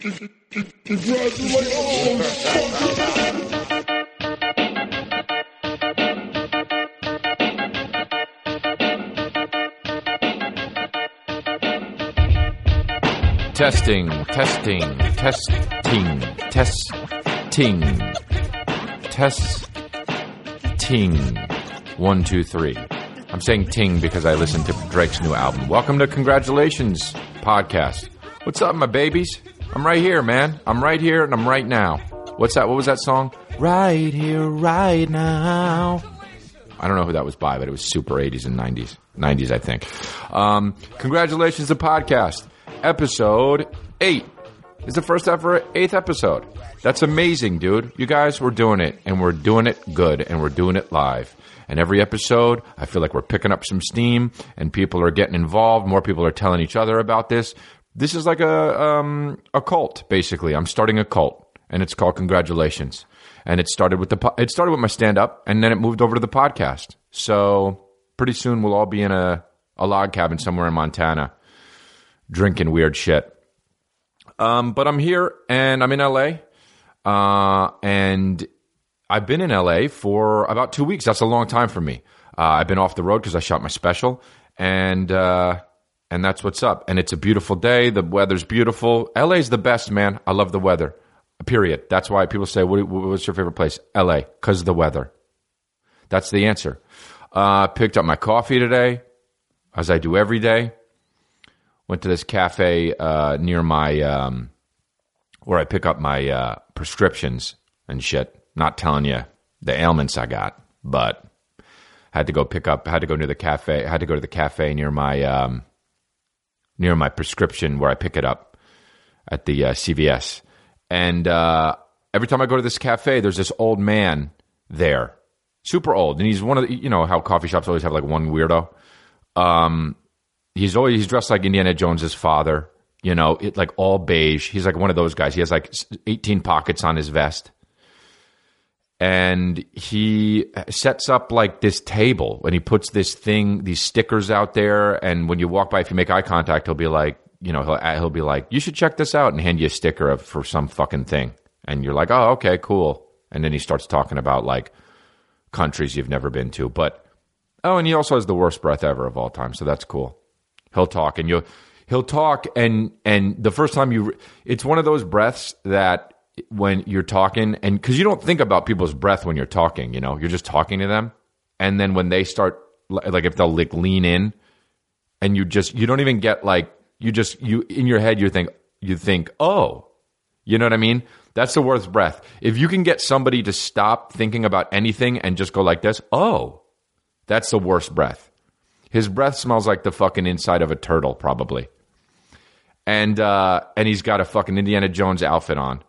Testing, testing, testing, testing, Test. testing. One, two, three. I'm saying ting because I listened to Drake's new album. Welcome to Congratulations Podcast. What's up, my babies? I'm right here, man. I'm right here and I'm right now. What's that? What was that song? Right here, right now. I don't know who that was by, but it was super 80s and 90s. 90s, I think. Um, congratulations, the podcast. Episode 8 is the first ever eighth episode. That's amazing, dude. You guys, we're doing it, and we're doing it good, and we're doing it live. And every episode, I feel like we're picking up some steam, and people are getting involved. More people are telling each other about this. This is like a um, a cult, basically. I'm starting a cult, and it's called Congratulations. And it started with the po- it started with my stand up, and then it moved over to the podcast. So pretty soon we'll all be in a a log cabin somewhere in Montana, drinking weird shit. Um, but I'm here and I'm in LA. Uh, and I've been in LA for about two weeks. That's a long time for me. Uh, I've been off the road because I shot my special, and uh, and that's what's up. And it's a beautiful day. The weather's beautiful. LA's the best, man. I love the weather. Period. That's why people say, what, "What's your favorite place?" LA, because of the weather. That's the answer. Uh, picked up my coffee today, as I do every day. Went to this cafe uh, near my um, where I pick up my uh, prescriptions and shit. Not telling you the ailments I got, but had to go pick up. Had to go near the cafe. Had to go to the cafe near my um, near my prescription where I pick it up at the uh, CVS. And uh, every time I go to this cafe, there's this old man there, super old, and he's one of the you know how coffee shops always have like one weirdo. Um, he's always he's dressed like Indiana Jones's father. You know, it like all beige. He's like one of those guys. He has like 18 pockets on his vest. And he sets up like this table and he puts this thing, these stickers out there. And when you walk by, if you make eye contact, he'll be like, you know, he'll, he'll be like, you should check this out and hand you a sticker of, for some fucking thing. And you're like, oh, okay, cool. And then he starts talking about like countries you've never been to. But, oh, and he also has the worst breath ever of all time. So that's cool. He'll talk and you'll, he'll talk and and the first time you it's one of those breaths that when you're talking and because you don't think about people's breath when you're talking you know? You're just talking to them. And then when they start like if they'll like lean in and you just you don't even get like you just you in your head you think you think oh. You know what i mean? That's the worst breath. If you can get somebody to stop thinking about anything and just go like this oh. That's the worst breath. His breath smells like the fucking inside of a turtle probably. And uh, and he's got a fucking Indiana Jones outfit on,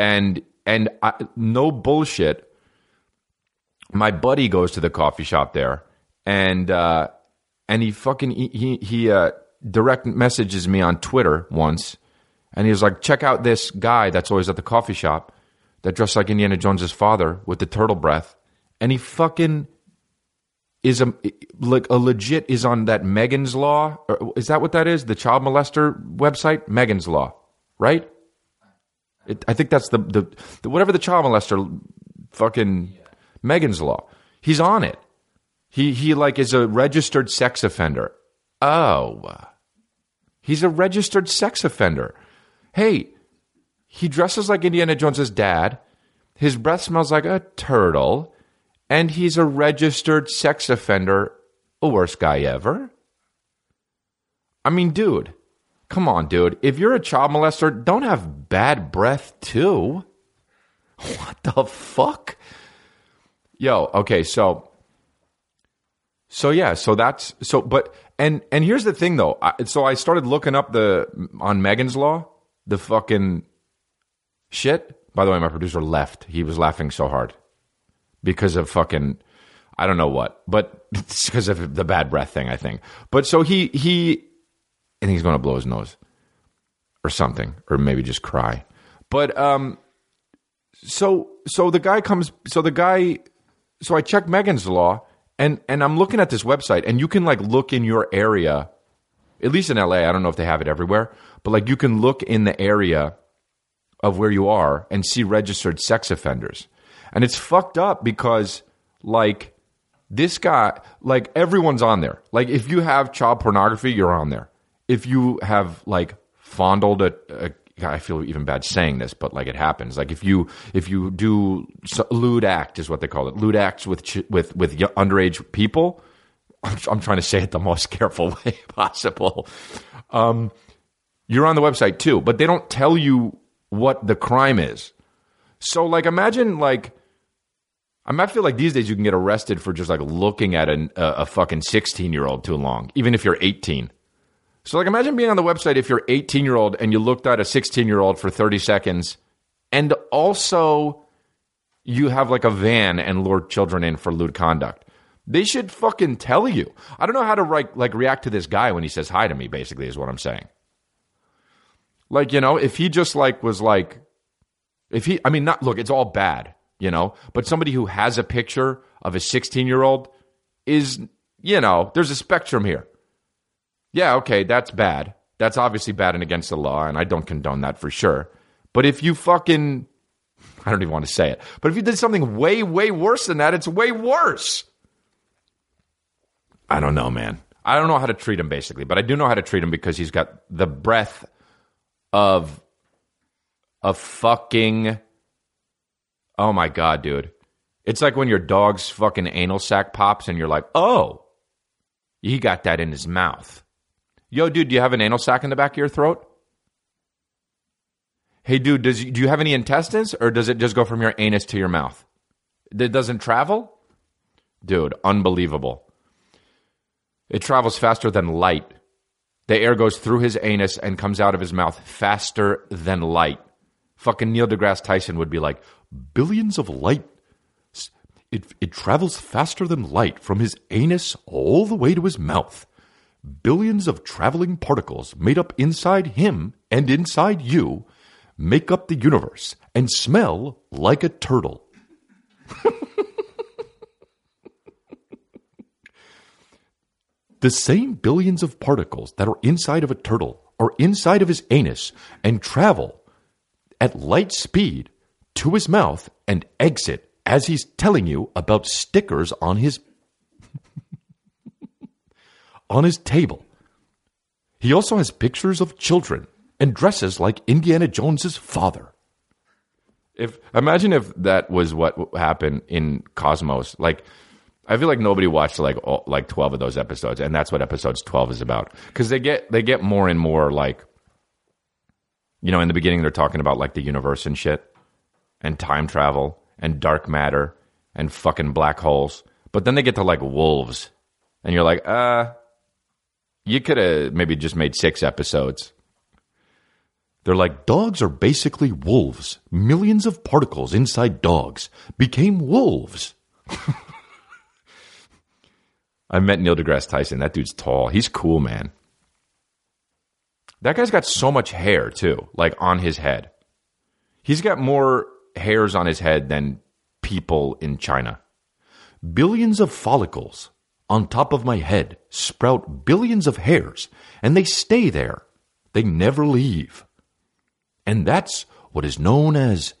and and I, no bullshit. My buddy goes to the coffee shop there, and uh, and he fucking he he, uh, direct messages me on Twitter once, and he was like, "Check out this guy that's always at the coffee shop that dressed like Indiana Jones's father with the turtle breath," and he fucking is a like a legit is on that Megan's Law. Is that what that is? The child molester website, Megan's Law, right? It, I think that's the, the, the whatever the child molester fucking. Megan's Law. He's on it. He he like is a registered sex offender. Oh, he's a registered sex offender. Hey, he dresses like Indiana Jones's dad. His breath smells like a turtle and he's a registered sex offender, the worst guy ever. I mean, dude, come on, dude. If you're a child molester, don't have bad breath too. What the fuck? Yo, okay, so so yeah, so that's so but and and here's the thing though. I, so I started looking up the on Megan's Law, the fucking shit. By the way, my producer left. He was laughing so hard because of fucking I don't know what, but it's because of the bad breath thing, I think. But so he he Think he's going to blow his nose or something, or maybe just cry. But um, so so the guy comes. So the guy. So I check Megan's Law, and and I'm looking at this website, and you can like look in your area, at least in LA. I don't know if they have it everywhere, but like you can look in the area of where you are and see registered sex offenders. And it's fucked up because like this guy, like everyone's on there. Like if you have child pornography, you're on there. If you have like fondled a, a I feel even bad saying this, but like it happens. Like if you if you do lewd act is what they call it, lewd acts with with with underage people. I'm, I'm trying to say it the most careful way possible. Um, you're on the website too, but they don't tell you what the crime is. So like imagine like I might feel like these days you can get arrested for just like looking at an, a, a fucking 16 year old too long, even if you're 18. So, like, imagine being on the website if you're 18 year old and you looked at a 16 year old for 30 seconds, and also you have like a van and lure children in for lewd conduct. They should fucking tell you. I don't know how to like, like react to this guy when he says hi to me. Basically, is what I'm saying. Like, you know, if he just like was like, if he, I mean, not look, it's all bad, you know, but somebody who has a picture of a 16 year old is, you know, there's a spectrum here yeah, okay, that's bad. That's obviously bad and against the law, and I don't condone that for sure. But if you fucking, I don't even want to say it, but if you did something way, way worse than that, it's way worse. I don't know, man. I don't know how to treat him basically, but I do know how to treat him because he's got the breath of a fucking. Oh my god, dude! It's like when your dog's fucking anal sac pops, and you're like, "Oh, he got that in his mouth." Yo, dude, do you have an anal sac in the back of your throat? Hey, dude, does do you have any intestines, or does it just go from your anus to your mouth? It doesn't travel, dude. Unbelievable. It travels faster than light. The air goes through his anus and comes out of his mouth faster than light. Fucking Neil deGrasse Tyson would be like, billions of light. It, it travels faster than light from his anus all the way to his mouth billions of traveling particles made up inside him and inside you make up the universe and smell like a turtle. the same billions of particles that are inside of a turtle are inside of his anus and travel at light speed to his mouth and exit as he's telling you about stickers on his on his table. He also has pictures of children and dresses like Indiana Jones's father. If imagine if that was what happened in Cosmos, like I feel like nobody watched like all, like twelve of those episodes, and that's what episodes twelve is about because they get they get more and more like, you know, in the beginning they're talking about like the universe and shit, and time travel and dark matter and fucking black holes, but then they get to like wolves, and you're like, uh, you could have maybe just made six episodes. They're like, dogs are basically wolves. Millions of particles inside dogs became wolves. I met Neil deGrasse Tyson. That dude's tall. He's cool, man. That guy's got so much hair, too, like on his head. He's got more hairs on his head than people in China. Billions of follicles on top of my head sprout billions of hairs, and they stay there. They never leave. And that's what is known as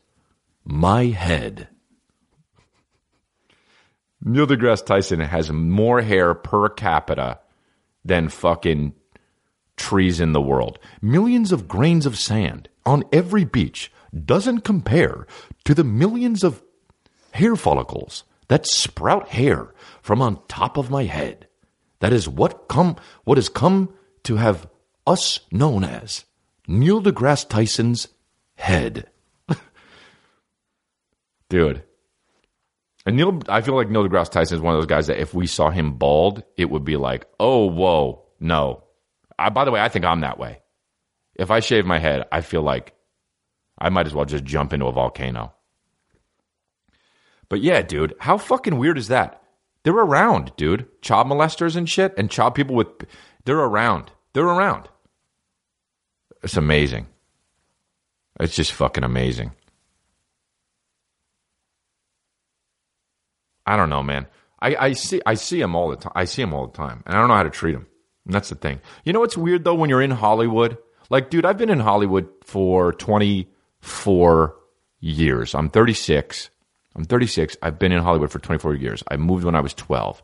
my head. Neil deGrasse Tyson has more hair per capita than fucking trees in the world. Millions of grains of sand on every beach doesn't compare to the millions of hair follicles that sprout hair from on top of my head. That is what come what has come to have us known as Neil deGrasse Tyson's head. Dude. And Neil I feel like Neil deGrasse Tyson is one of those guys that if we saw him bald, it would be like, oh whoa, no. I, by the way, I think I'm that way. If I shave my head, I feel like I might as well just jump into a volcano. But yeah, dude, how fucking weird is that? They're around, dude. Child molesters and shit, and child people with. They're around. They're around. It's amazing. It's just fucking amazing. I don't know, man. I, I see I see them all the time. I see them all the time, and I don't know how to treat them. And that's the thing. You know what's weird though? When you're in Hollywood, Like, dude, I've been in Hollywood for 24 years. I'm 36. I'm 36. I've been in Hollywood for 24 years. I moved when I was 12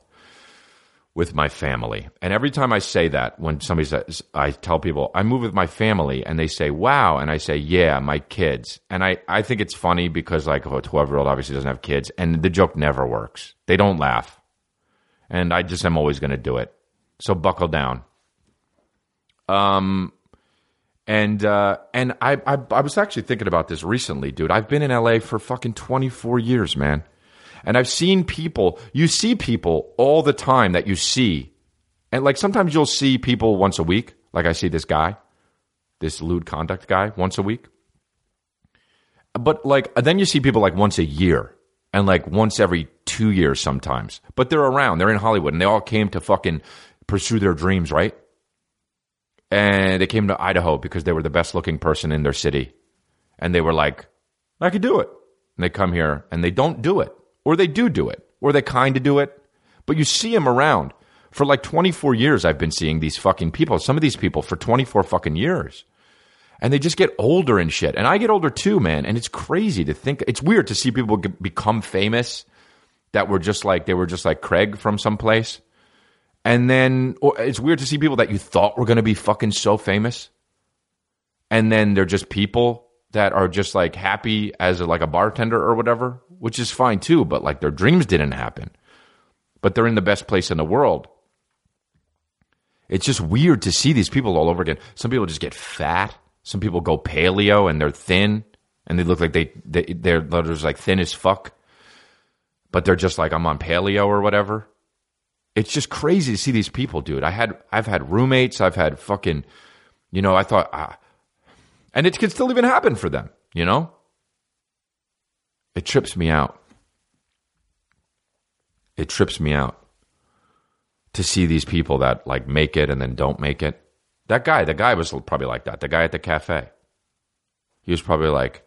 with my family. And every time I say that, when somebody says, I tell people, I move with my family, and they say, wow. And I say, yeah, my kids. And I, I think it's funny because, like, a 12 year old obviously doesn't have kids, and the joke never works. They don't laugh. And I just am always going to do it. So buckle down. Um, and uh, and I, I I was actually thinking about this recently, dude. I've been in LA for fucking 24 years, man. And I've seen people, you see people all the time that you see. And like sometimes you'll see people once a week. Like I see this guy, this lewd conduct guy once a week. But like then you see people like once a year and like once every two years sometimes. But they're around, they're in Hollywood and they all came to fucking pursue their dreams, right? And they came to Idaho because they were the best looking person in their city. And they were like, I could do it. And they come here and they don't do it or they do do it, or they kind of do it, but you see them around. For like 24 years, I've been seeing these fucking people, some of these people for 24 fucking years. And they just get older and shit. And I get older too, man. And it's crazy to think, it's weird to see people become famous that were just like, they were just like Craig from someplace. And then, or it's weird to see people that you thought were going to be fucking so famous. And then they're just people that are just like happy as a, like a bartender or whatever which is fine too, but like their dreams didn't happen. But they're in the best place in the world. It's just weird to see these people all over again. Some people just get fat. Some people go paleo and they're thin and they look like they, they they're, they're just like thin as fuck. But they're just like I'm on paleo or whatever. It's just crazy to see these people, dude. I had I've had roommates. I've had fucking, you know. I thought, ah, and it can still even happen for them, you know. It trips me out. It trips me out to see these people that like make it and then don't make it. That guy, the guy was probably like that. The guy at the cafe. He was probably like,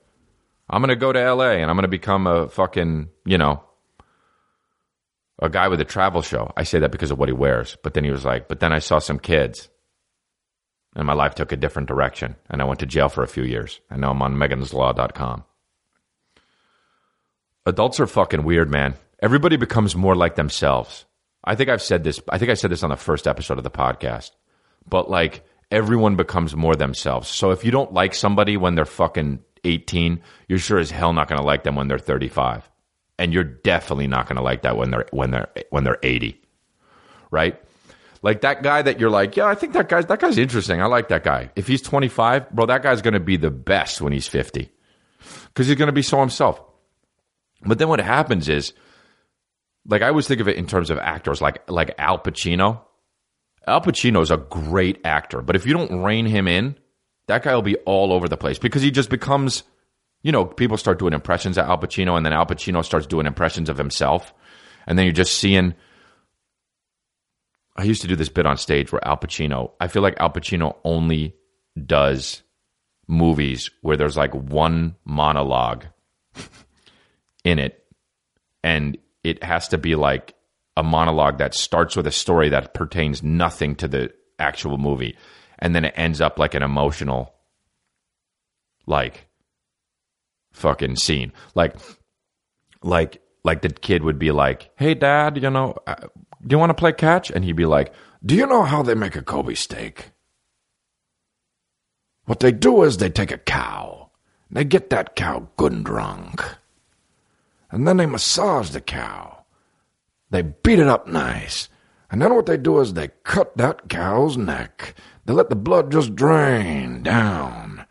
I'm to go to LA and I'm to become a fucking, you know, a guy with a travel show. I say that because of what he wears. But then he was like, but then I saw some kids and my life took a different direction and I went to jail for a few years. And now I'm on meganslaw.com. Adults are fucking weird, man. Everybody becomes more like themselves. I think I've said this. I think I said this on the first episode of the podcast. But like everyone becomes more themselves. So if you don't like somebody when they're fucking 18, you're sure as hell not going to like them when they're 35. And you're definitely not going to like that when they're when they're when they're 80. Right? Like that guy that you're like, yeah, I think that guy's that guy's interesting. I like that guy. If he's 25, bro, that guy's going to be the best when he's 50. Cuz he's going to be so himself. But then what happens is, like I always think of it in terms of actors, like like Al Pacino. Al Pacino is a great actor, but if you don't rein him in, that guy will be all over the place because he just becomes, you know, people start doing impressions of Al Pacino, and then Al Pacino starts doing impressions of himself, and then you're just seeing. I used to do this bit on stage where Al Pacino. I feel like Al Pacino only does movies where there's like one monologue in it, and it has to be like a monologue that starts with a story that pertains nothing to the actual movie, and then it ends up like an emotional, like fucking scene, like like like the kid would be like, "Hey, Dad, you know, uh, do you want to play catch?" And he'd be like, "Do you know how they make a Kobe steak?" What they do is they take a cow. They get that cow good and drunk and then they massage the cow. They beat it up nice. And then what they do is they cut that cow's neck. They let the blood just drain down.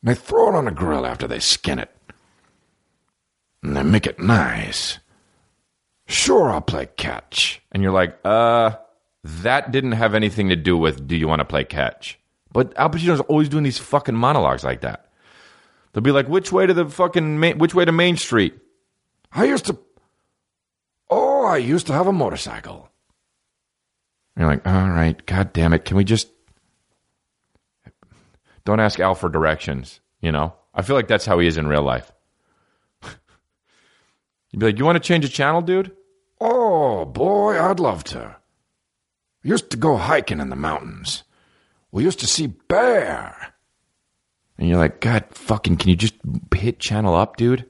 And they throw it on a grill after they skin it. And they make it nice. Sure, I'll play catch. And you're like, uh, that didn't have anything to do with do you want to play catch? But Al Pacino's always doing these fucking monologues like that. They'll be like, which way to the fucking, main, which way to Main Street? I used to. Oh, I used to have a motorcycle. You're like, all right, god damn it. Can we just. Don't ask Al for directions, you know? I feel like that's how he is in real life. You'd be like, you want to change a channel, dude? Oh, boy, I'd love to. We used to go hiking in the mountains. We used to see bear. And you're like, God fucking, can you just hit channel up, dude?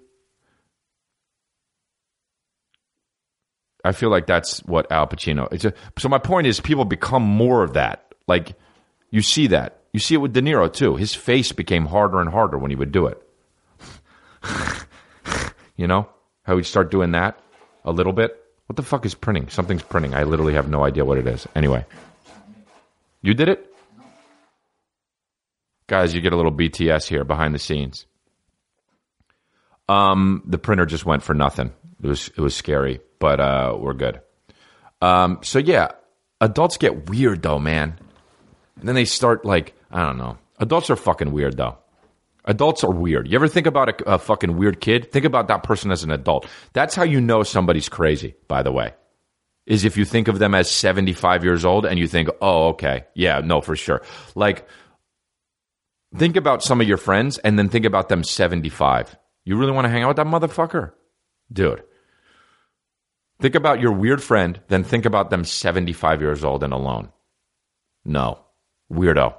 I feel like that's what Al Pacino. It's a, so my point is, people become more of that. Like you see that. You see it with De Niro too. His face became harder and harder when he would do it. you know how he'd start doing that a little bit. What the fuck is printing? Something's printing. I literally have no idea what it is. Anyway, you did it, guys. You get a little BTS here behind the scenes. Um, the printer just went for nothing. It was it was scary, but uh, we're good. Um, so yeah, adults get weird though, man. And then they start like I don't know. Adults are fucking weird though. Adults are weird. You ever think about a, a fucking weird kid? Think about that person as an adult. That's how you know somebody's crazy. By the way, is if you think of them as seventy five years old and you think, oh, okay, yeah, no, for sure. Like, think about some of your friends and then think about them seventy five. You really want to hang out with that motherfucker, dude? Think about your weird friend, then think about them 75 years old and alone. No. Weirdo.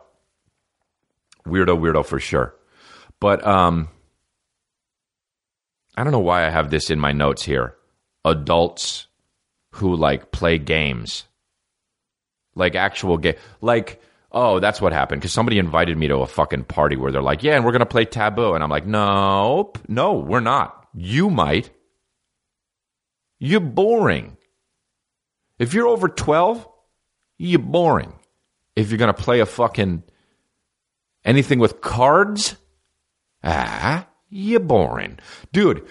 Weirdo, weirdo for sure. But um I don't know why I have this in my notes here. Adults who like play games. Like actual game like oh, that's what happened because somebody invited me to a fucking party where they're like, "Yeah, and we're to play Taboo." And I'm like, "Nope. No, we're not. You might." You're boring. If you're over 12, you're boring. If you're to play a fucking anything with cards, ah, you're boring. Dude,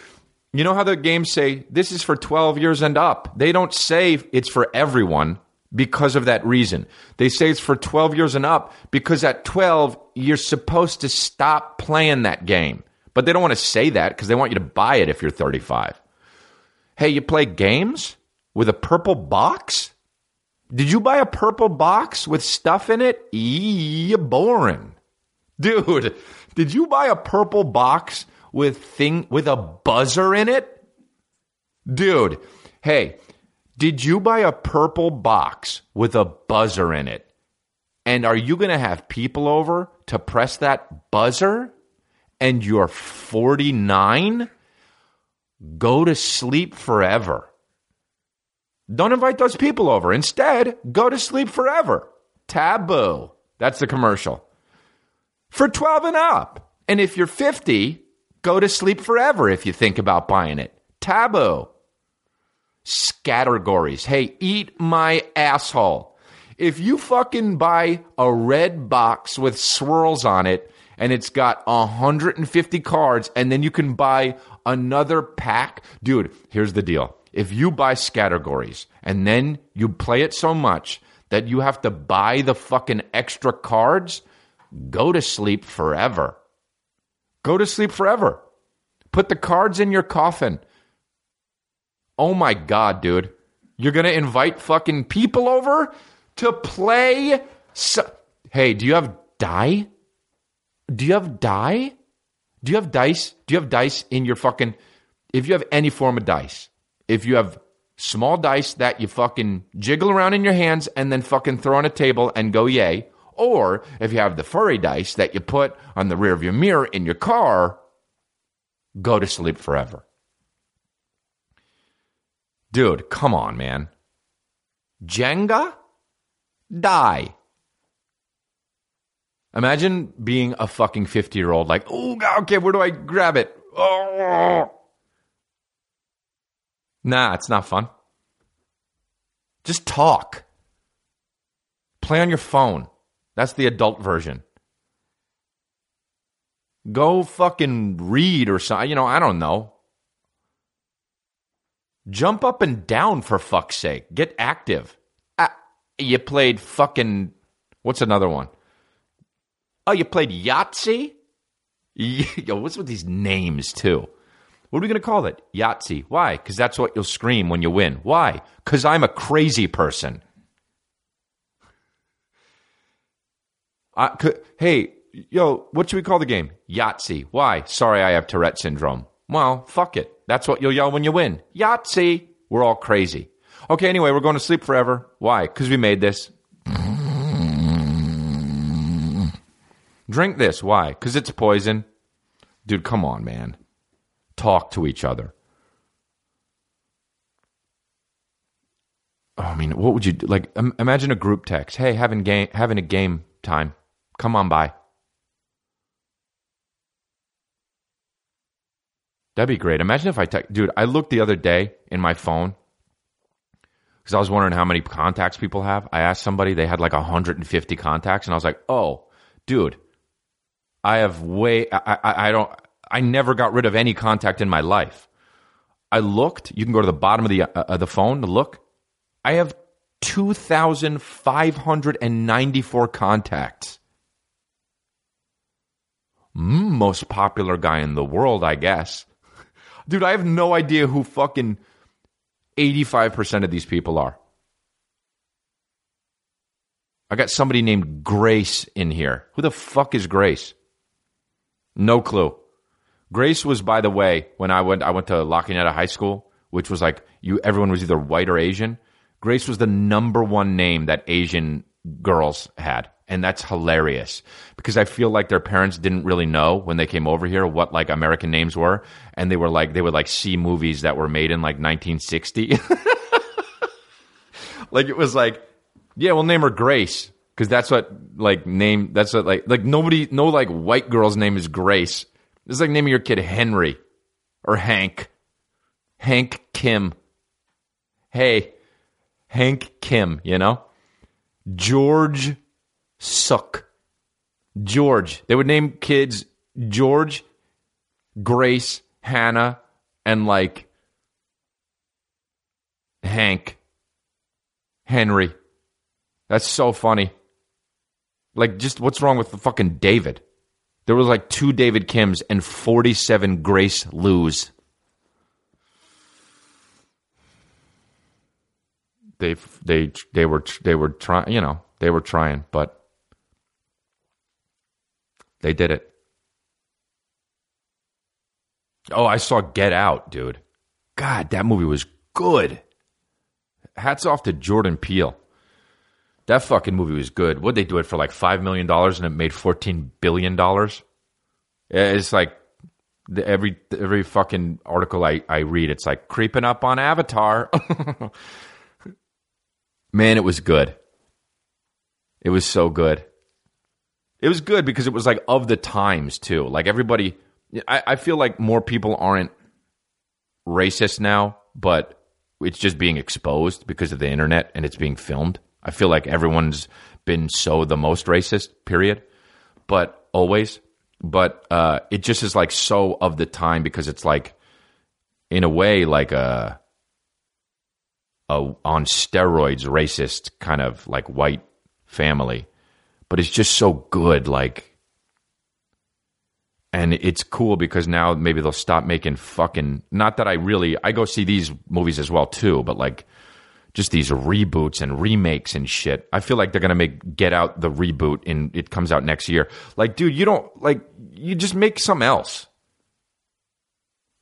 you know how the games say this is for 12 years and up? They don't say it's for everyone because of that reason. They say it's for 12 years and up because at 12, you're supposed to stop playing that game. But they don't want to say that because they want you to buy it if you're 35. Hey, you play games with a purple box? Did you buy a purple box with stuff in it? Eee, you boring. Dude, did you buy a purple box with thing with a buzzer in it? Dude, hey, did you buy a purple box with a buzzer in it? And are you going to have people over to press that buzzer? And you're 49? Go to sleep forever. Don't invite those people over. Instead, go to sleep forever. Taboo. That's the commercial. For 12 and up. And if you're 50, go to sleep forever if you think about buying it. Taboo. Scattergories. Hey, eat my asshole. If you fucking buy a red box with swirls on it and it's got 150 cards and then you can buy another pack. Dude, here's the deal. If you buy Scattergories and then you play it so much that you have to buy the fucking extra cards, go to sleep forever. Go to sleep forever. Put the cards in your coffin. Oh my God, dude. You're going to invite fucking people over to play. Hey, do you have die? Do you have die? Do you have dice? Do you have dice in your fucking. If you have any form of dice, if you have small dice that you fucking jiggle around in your hands and then fucking throw on a table and go yay, or if you have the furry dice that you put on the rear of your mirror in your car, go to sleep forever. Dude, come on, man. Jenga? Die. Imagine being a fucking 50 year old, like, oh, okay, where do I grab it? Oh. Nah, it's not fun. Just talk. Play on your phone. That's the adult version. Go fucking read or something. You know, I don't know. Jump up and down for fuck's sake. Get active. Ah, you played fucking. What's another one? Oh, you played Yahtzee? Yo, what's with these names, too? What are we going to call it? Yahtzee. Why? Because that's what you'll scream when you win. Why? Because I'm a crazy person. I, could, hey, yo, what should we call the game? Yahtzee. Why? Sorry, I have Tourette syndrome. Well, fuck it. That's what you'll yell when you win. Yahtzee. We're all crazy. Okay, anyway, we're going to sleep forever. Why? Because we made this. Drink this. Why? Because it's poison. Dude, come on, man. Talk to each other. I mean, what would you do? Like? Im- imagine a group text. Hey, having game, having a game time. Come on by. That'd be great. Imagine if I text, dude. I looked the other day in my phone because I was wondering how many contacts people have. I asked somebody; they had like 150 contacts, and I was like, "Oh, dude, I have way. I, I, I don't. I never got rid of any contact in my life. I looked. You can go to the bottom of the uh, of the phone to look. I have 2,594 contacts. Most popular guy in the world, I guess. Dude, I have no idea who fucking 85% of these people are. I got somebody named Grace in here. Who the fuck is Grace? No clue. Grace was, by the way, when I went, I went to La High School, which was like you. Everyone was either white or Asian. Grace was the number one name that Asian girls had, and that's hilarious because I feel like their parents didn't really know when they came over here what like American names were, and they were like they would like see movies that were made in like 1960. like it was like, yeah, we'll name her Grace because that's what like name that's what like like nobody no like white girl's name is Grace. It's like naming your kid Henry or Hank. Hank Kim. Hey, Hank Kim, you know? George Suck. George. They would name kids George, Grace, Hannah, and like Hank, Henry. That's so funny. Like, just what's wrong with the fucking David? There was like two David Kims and 47 Grace Lou's. They they they were they were trying, you know, they were trying, but they did it. Oh, I saw Get Out, dude. God, that movie was good. Hats off to Jordan Peele. That fucking movie was good. Would they do it for like five million dollars and it made fourteen billion dollars? It's like every every fucking article I, I read, it's like creeping up on Avatar. Man, it was good. It was so good. It was good because it was like of the times too. Like everybody, I, I feel like more people aren't racist now, but it's just being exposed because of the internet and it's being filmed. I feel like everyone's been so the most racist, period. But always. But uh, it just is like so of the time because it's like, in a way, like a, a on steroids racist kind of like white family. But it's just so good. Like, and it's cool because now maybe they'll stop making fucking. Not that I really. I go see these movies as well too, but like just these reboots and remakes and shit. I feel like they're gonna make Get Out the reboot and it comes out next year. Like, dude, you don't like you just make something else.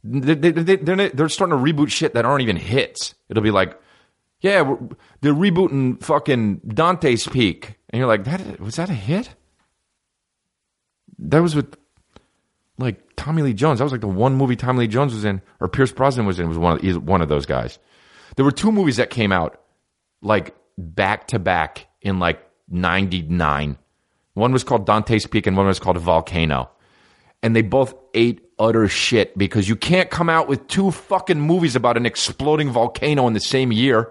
They, they, they, they're they're starting to reboot shit that aren't even hits. It'll be like, yeah, they're rebooting fucking Dante's Peak, and you're like, that was that a hit? That was with like Tommy Lee Jones. That was like the one movie Tommy Lee Jones was in, or Pierce Brosnan was in. Was one of, he's one of those guys. There were two movies that came out like back to back in like 99. One was called Dante's Peak and one was called Volcano. And they both ate utter shit because you can't come out with two fucking movies about an exploding volcano in the same year.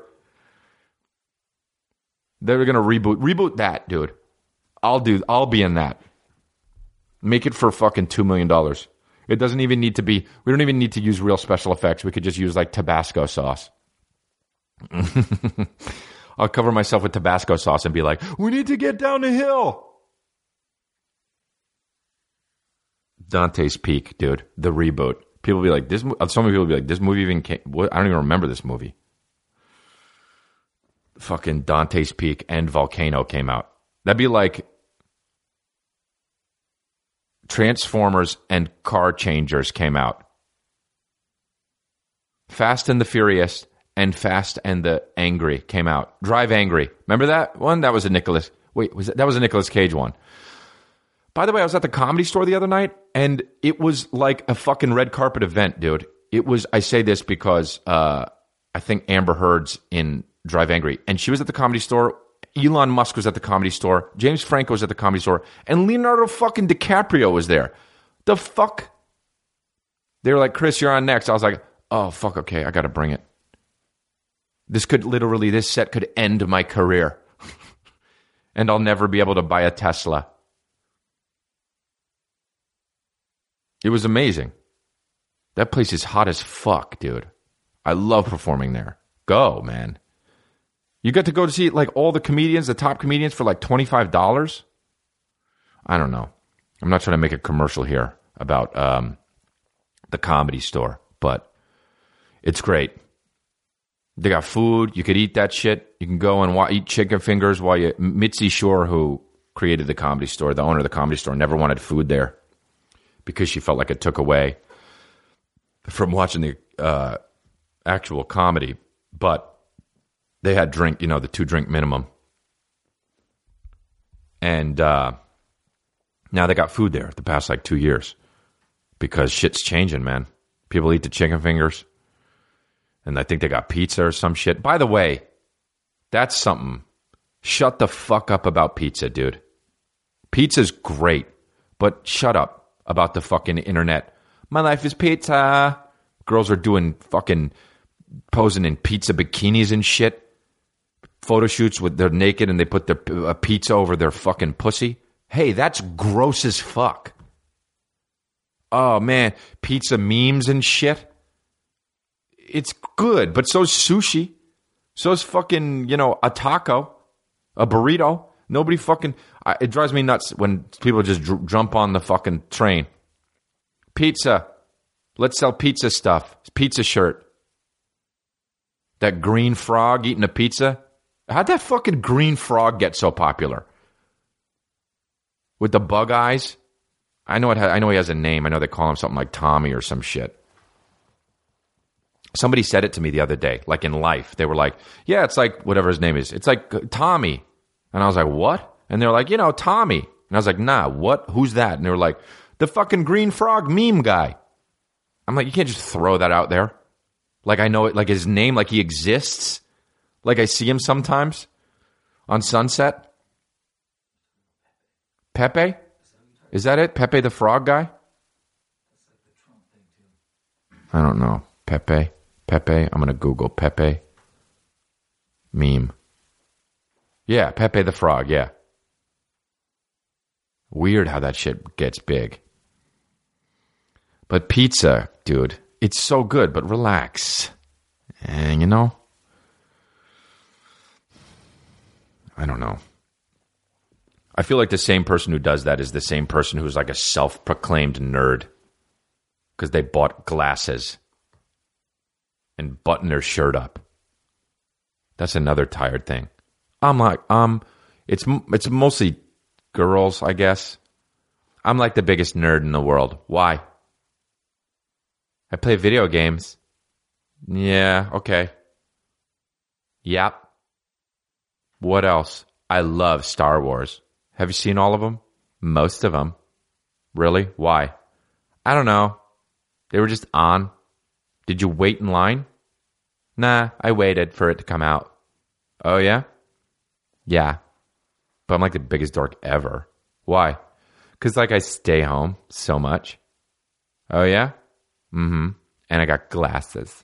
They're to reboot reboot that, dude. I'll do I'll be in that. Make it for fucking 2 million dollars. It doesn't even need to be we don't even need to use real special effects. We could just use like Tabasco sauce. I'll cover myself with Tabasco sauce and be like, "We need to get down the hill." Dante's Peak, dude, the reboot. People be like, "This." Some people be like, "This movie even came." I don't even remember this movie. Fucking Dante's Peak and Volcano came out. That'd be like Transformers and Car Changers came out. Fast and the Furious and Fast and the Angry came out. Drive Angry. Remember that one? That was a Nicholas. Wait, was that, that was a Nicolas Cage one. By the way, I was at the comedy store the other night and it was like a fucking red carpet event, dude. It was, I say this because uh, I think Amber Heard's in Drive Angry and she was at the comedy store. Elon Musk was at the comedy store. James Franco was at the comedy store. And Leonardo fucking DiCaprio was there. The fuck? They were like, Chris, you're on next. I was like, oh, fuck, okay, I got to bring it. This could literally, this set could end my career. and I'll never be able to buy a Tesla. It was amazing. That place is hot as fuck, dude. I love performing there. Go, man. You get to go to see like all the comedians, the top comedians for like $25? I don't know. I'm not trying to make a commercial here about um, the comedy store, but it's great. They got food. You could eat that shit. You can go and wa- eat chicken fingers while you. Mitzi Shore, who created the comedy store, the owner of the comedy store, never wanted food there because she felt like it took away from watching the uh, actual comedy. But they had drink, you know, the two drink minimum. And uh, now they got food there the past like two years because shit's changing, man. People eat the chicken fingers. And I think they got pizza or some shit. By the way, that's something. Shut the fuck up about pizza, dude. Pizza's great, but shut up about the fucking internet. My life is pizza. Girls are doing fucking posing in pizza bikinis and shit. Photo shoots with they're naked and they put their a pizza over their fucking pussy. Hey, that's gross as fuck. Oh man, pizza memes and shit. It's good, but so's sushi. So's fucking, you know, a taco, a burrito. Nobody fucking. I, it drives me nuts when people just dr- jump on the fucking train. Pizza. Let's sell pizza stuff. Pizza shirt. That green frog eating a pizza. How'd that fucking green frog get so popular? With the bug eyes? I know it. I know he has a name. I know they call him something like Tommy or some shit. Somebody said it to me the other day, like in life. They were like, "Yeah, it's like whatever his name is. It's like uh, Tommy." And I was like, "What?" And they're like, "You know, Tommy." And I was like, "Nah, what? Who's that?" And they were like, "The fucking green frog meme guy." I'm like, "You can't just throw that out there." Like I know it, like his name, like he exists. Like I see him sometimes on Sunset. Pepe? Is that it? Pepe the frog guy? I don't know. Pepe. Pepe. I'm going to Google Pepe meme. Yeah, Pepe the frog. Yeah. Weird how that shit gets big. But pizza, dude, it's so good, but relax. And you know, I don't know. I feel like the same person who does that is the same person who's like a self proclaimed nerd because they bought glasses and button their shirt up. That's another tired thing. I'm like, um, it's it's mostly girls, I guess. I'm like the biggest nerd in the world. Why? I play video games. Yeah, okay. Yep. What else? I love Star Wars. Have you seen all of them? Most of them. Really? Why? I don't know. They were just on. Did you wait in line? Nah, I waited for it to come out. Oh, yeah? Yeah. But I'm like the biggest dork ever. Why? Because, like, I stay home so much. Oh, yeah? Mm hmm. And I got glasses.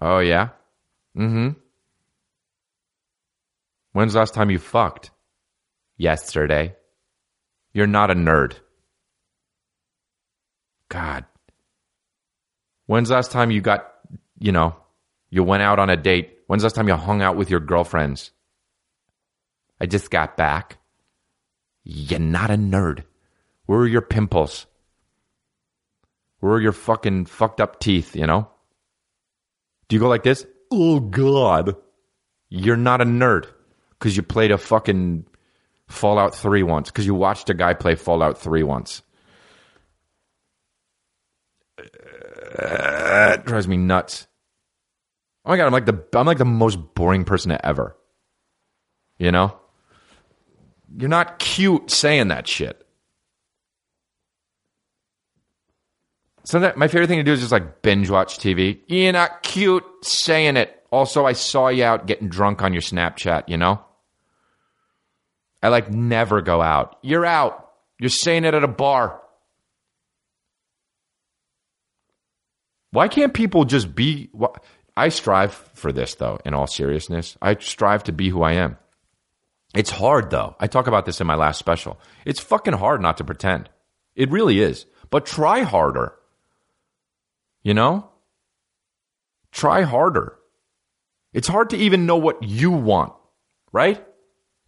Oh, yeah? Mm hmm. When's the last time you fucked? Yesterday. You're not a nerd. God. When's the last time you got, you know, you went out on a date? When's the last time you hung out with your girlfriends? I just got back. You're not a nerd. Where are your pimples? Where are your fucking fucked up teeth, you know? Do you go like this? Oh, God. You're not a nerd because you played a fucking Fallout 3 once, because you watched a guy play Fallout 3 once. Uh, it drives me nuts. Oh my god, I'm like the I'm like the most boring person ever. You know? You're not cute saying that shit. Sometimes my favorite thing to do is just like binge watch TV. You're not cute saying it. Also, I saw you out getting drunk on your Snapchat, you know? I like never go out. You're out. You're saying it at a bar. Why can't people just be? I strive for this, though, in all seriousness. I strive to be who I am. It's hard, though. I talk about this in my last special. It's fucking hard not to pretend. It really is. But try harder. You know? Try harder. It's hard to even know what you want, right?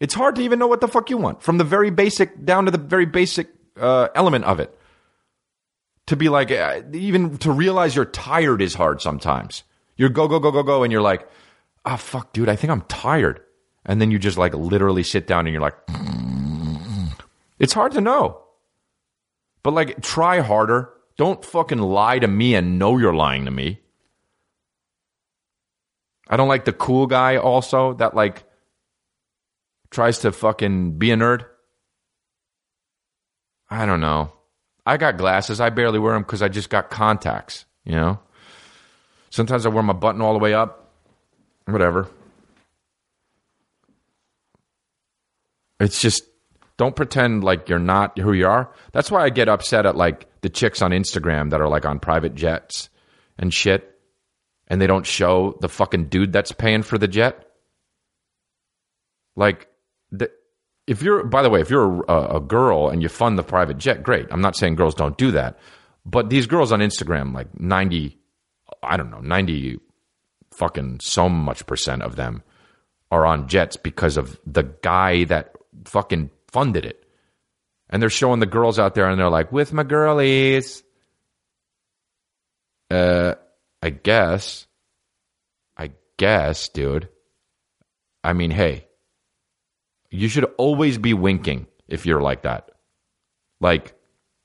It's hard to even know what the fuck you want from the very basic down to the very basic uh, element of it. To be like, uh, even to realize you're tired is hard sometimes. You're go, go, go, go, go, and you're like, ah, oh, fuck, dude, I think I'm tired. And then you just like literally sit down and you're like, it's hard to know. But like, try harder. Don't fucking lie to me and know you're lying to me. I don't like the cool guy also that like tries to fucking be a nerd. I don't know. I got glasses. I barely wear them because I just got contacts, you know? Sometimes I wear my button all the way up. Whatever. It's just don't pretend like you're not who you are. That's why I get upset at like the chicks on Instagram that are like on private jets and shit and they don't show the fucking dude that's paying for the jet. Like the, if you're, by the way, if you're a, a, girl and you fund the private jet, great. I'm not saying girls don't do that, but these girls on Instagram, like 90, I don't know, 90 fucking so much percent of them are on jets because of the guy that fucking funded it. And they're showing the girls out there and they're like, with my girlies. Uh, I guess. I guess, dude. I mean, hey, you should always be winking if you're like that. Like,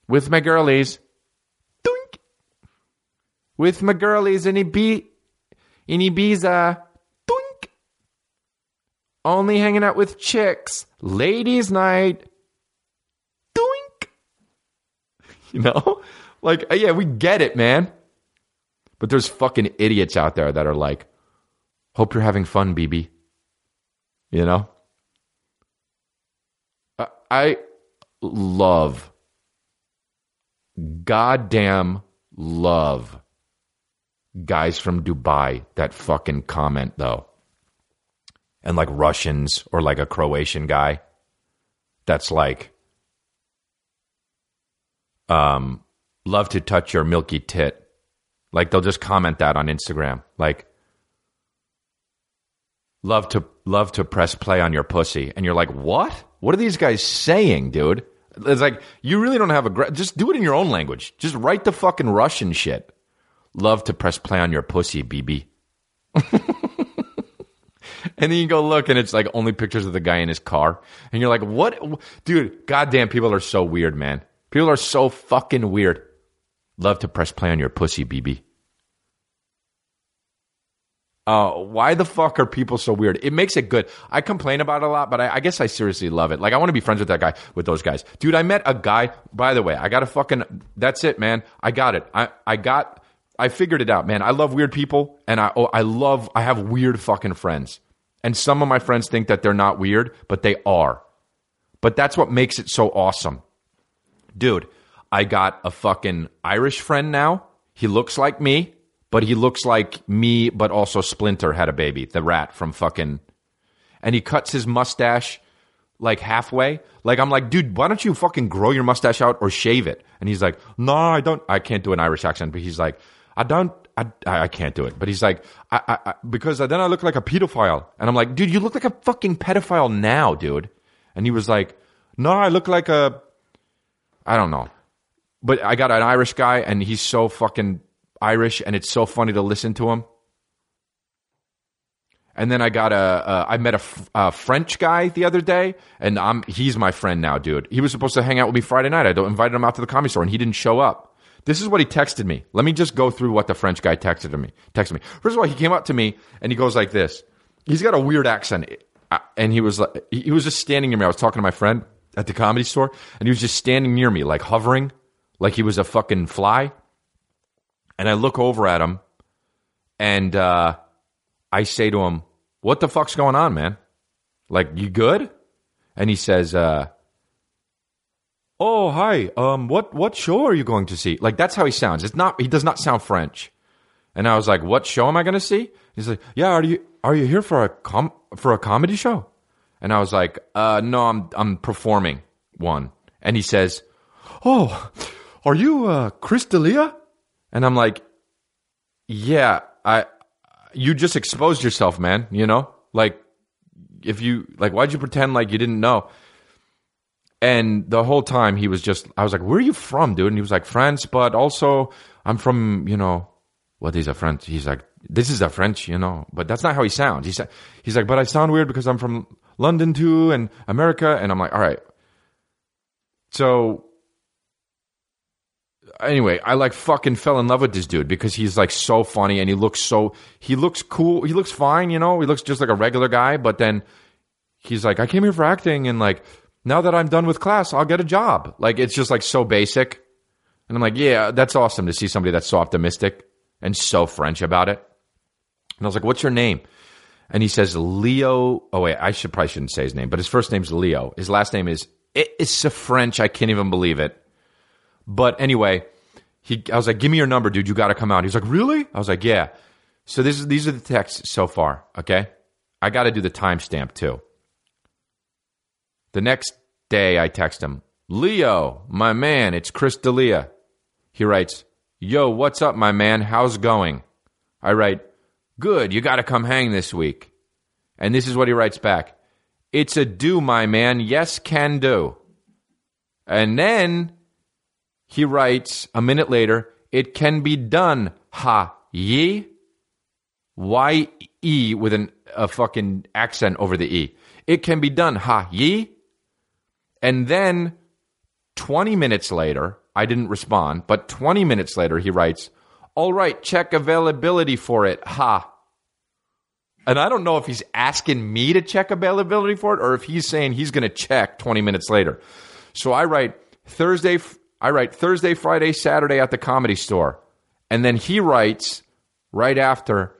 with my girlies, doink. With my girlies in, Ibi- in Ibiza, uh, doink. Only hanging out with chicks, ladies' night, doink. You know? Like, uh, yeah, we get it, man. But there's fucking idiots out there that are like, hope you're having fun, BB. You know? I love, goddamn love guys from Dubai that fucking comment though. And like Russians or like a Croatian guy that's like, um, love to touch your milky tit. Like they'll just comment that on Instagram. Like, love to love to press play on your pussy. And you're like, what? What are these guys saying, dude? It's like you really don't have a gra- just do it in your own language. Just write the fucking Russian shit. Love to press play on your pussy, BB. and then you go look and it's like only pictures of the guy in his car and you're like what dude goddamn people are so weird man people are so fucking weird love to press play on your pussy bb uh, why the fuck are people so weird? It makes it good. I complain about it a lot, but I, I guess I seriously love it. Like, I want to be friends with that guy, with those guys. Dude, I met a guy, by the way, I got a fucking, that's it, man. I got it. I, I got, I figured it out, man. I love weird people, and I, oh, I love, I have weird fucking friends. And some of my friends think that they're not weird, but they are. But that's what makes it so awesome. Dude, I got a fucking Irish friend now. He looks like me but he looks like me, but also Splinter had a baby, the rat from fucking. And he cuts his mustache like halfway. Like I'm like, dude, why don't you fucking grow your mustache out or shave it? And he's like, no, I don't. I can't do an Irish accent, but he's like, I don't. I, I can't do it. But he's like, I, I, I, because then I look like a pedophile. And I'm like, dude, you look like a fucking pedophile now, dude. And he was like, no, I look like a, I don't know. But I got an Irish guy and he's so fucking Irish, and it's so funny to listen to him. And then I got a, a I met a, a, French guy the other day, and I'm he's my friend now, dude. He was supposed to hang out with me Friday night. I invited him out to the comedy store, and he didn't show up. This is what he texted me. Let me just go through what the French guy texted to me. Texted me. First of all, he came up to me and he goes like this. He's got a weird accent, and he was like, he was just standing near me. I was talking to my friend at the comedy store, and he was just standing near me, like hovering, like he was a fucking fly. And I look over at him and uh, I say to him, What the fuck's going on, man? Like, you good? And he says, uh, Oh, hi. Um, what what show are you going to see? Like that's how he sounds. It's not he does not sound French. And I was like, "What show am I going to see?" He's like, "Yeah, are you are you here for a com for a comedy show?" And I was like, "Uh, no, I'm I'm performing one." And he says, "Oh, are you uh Chris D'Elia?" And I'm like, "Yeah, I you just exposed yourself, man, you know? Like if you like why'd you pretend like you didn't know?" And the whole time he was just, I was like, where are you from, dude? And he was like, France, but also I'm from, you know, what is a French? He's like, this is a French, you know, but that's not how he sounds. He's, he's like, but I sound weird because I'm from London too and America. And I'm like, all right. So anyway, I like fucking fell in love with this dude because he's like so funny and he looks so, he looks cool. He looks fine, you know, he looks just like a regular guy, but then he's like, I came here for acting and like, now that I'm done with class, I'll get a job. Like it's just like so basic. And I'm like, yeah, that's awesome to see somebody that's so optimistic and so French about it. And I was like, what's your name? And he says Leo. Oh wait, I should probably shouldn't say his name, but his first name's Leo. His last name is it's a French. I can't even believe it. But anyway, he I was like, give me your number, dude. You got to come out. He's like, really? I was like, yeah. So this is these are the texts so far. Okay, I got to do the timestamp too. The next day, I text him, Leo, my man, it's Chris D'Elia. He writes, Yo, what's up, my man? How's going? I write, Good, you got to come hang this week. And this is what he writes back It's a do, my man. Yes, can do. And then he writes a minute later, It can be done, ha, ye. Y E with an, a fucking accent over the E. It can be done, ha, ye. And then 20 minutes later, I didn't respond, but 20 minutes later, he writes, All right, check availability for it. Ha. And I don't know if he's asking me to check availability for it or if he's saying he's going to check 20 minutes later. So I write Thursday, I write Thursday, Friday, Saturday at the comedy store. And then he writes right after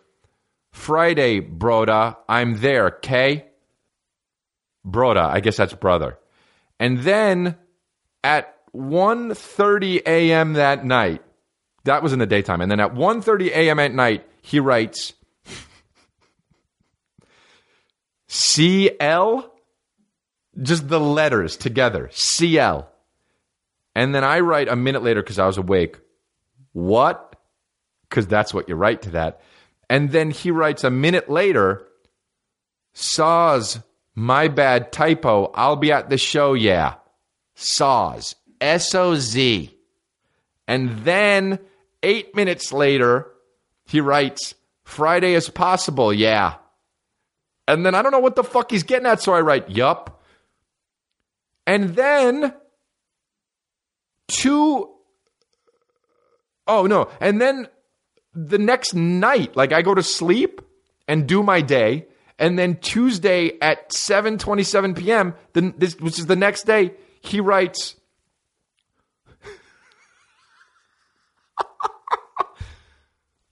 Friday, Broda, I'm there, K. Broda, I guess that's brother. And then at 1:30 a.m. that night, that was in the daytime, and then at 1:30 a.m. at night, he writes CL just the letters together, CL. And then I write a minute later cuz I was awake. What? Cuz that's what you write to that. And then he writes a minute later, Saws my bad typo. I'll be at the show, yeah. Saws, S O Z. And then eight minutes later, he writes, Friday is possible, yeah. And then I don't know what the fuck he's getting at, so I write, yup. And then two oh no. And then the next night, like I go to sleep and do my day and then Tuesday at 7:27 p.m., the, this, which is the next day, he writes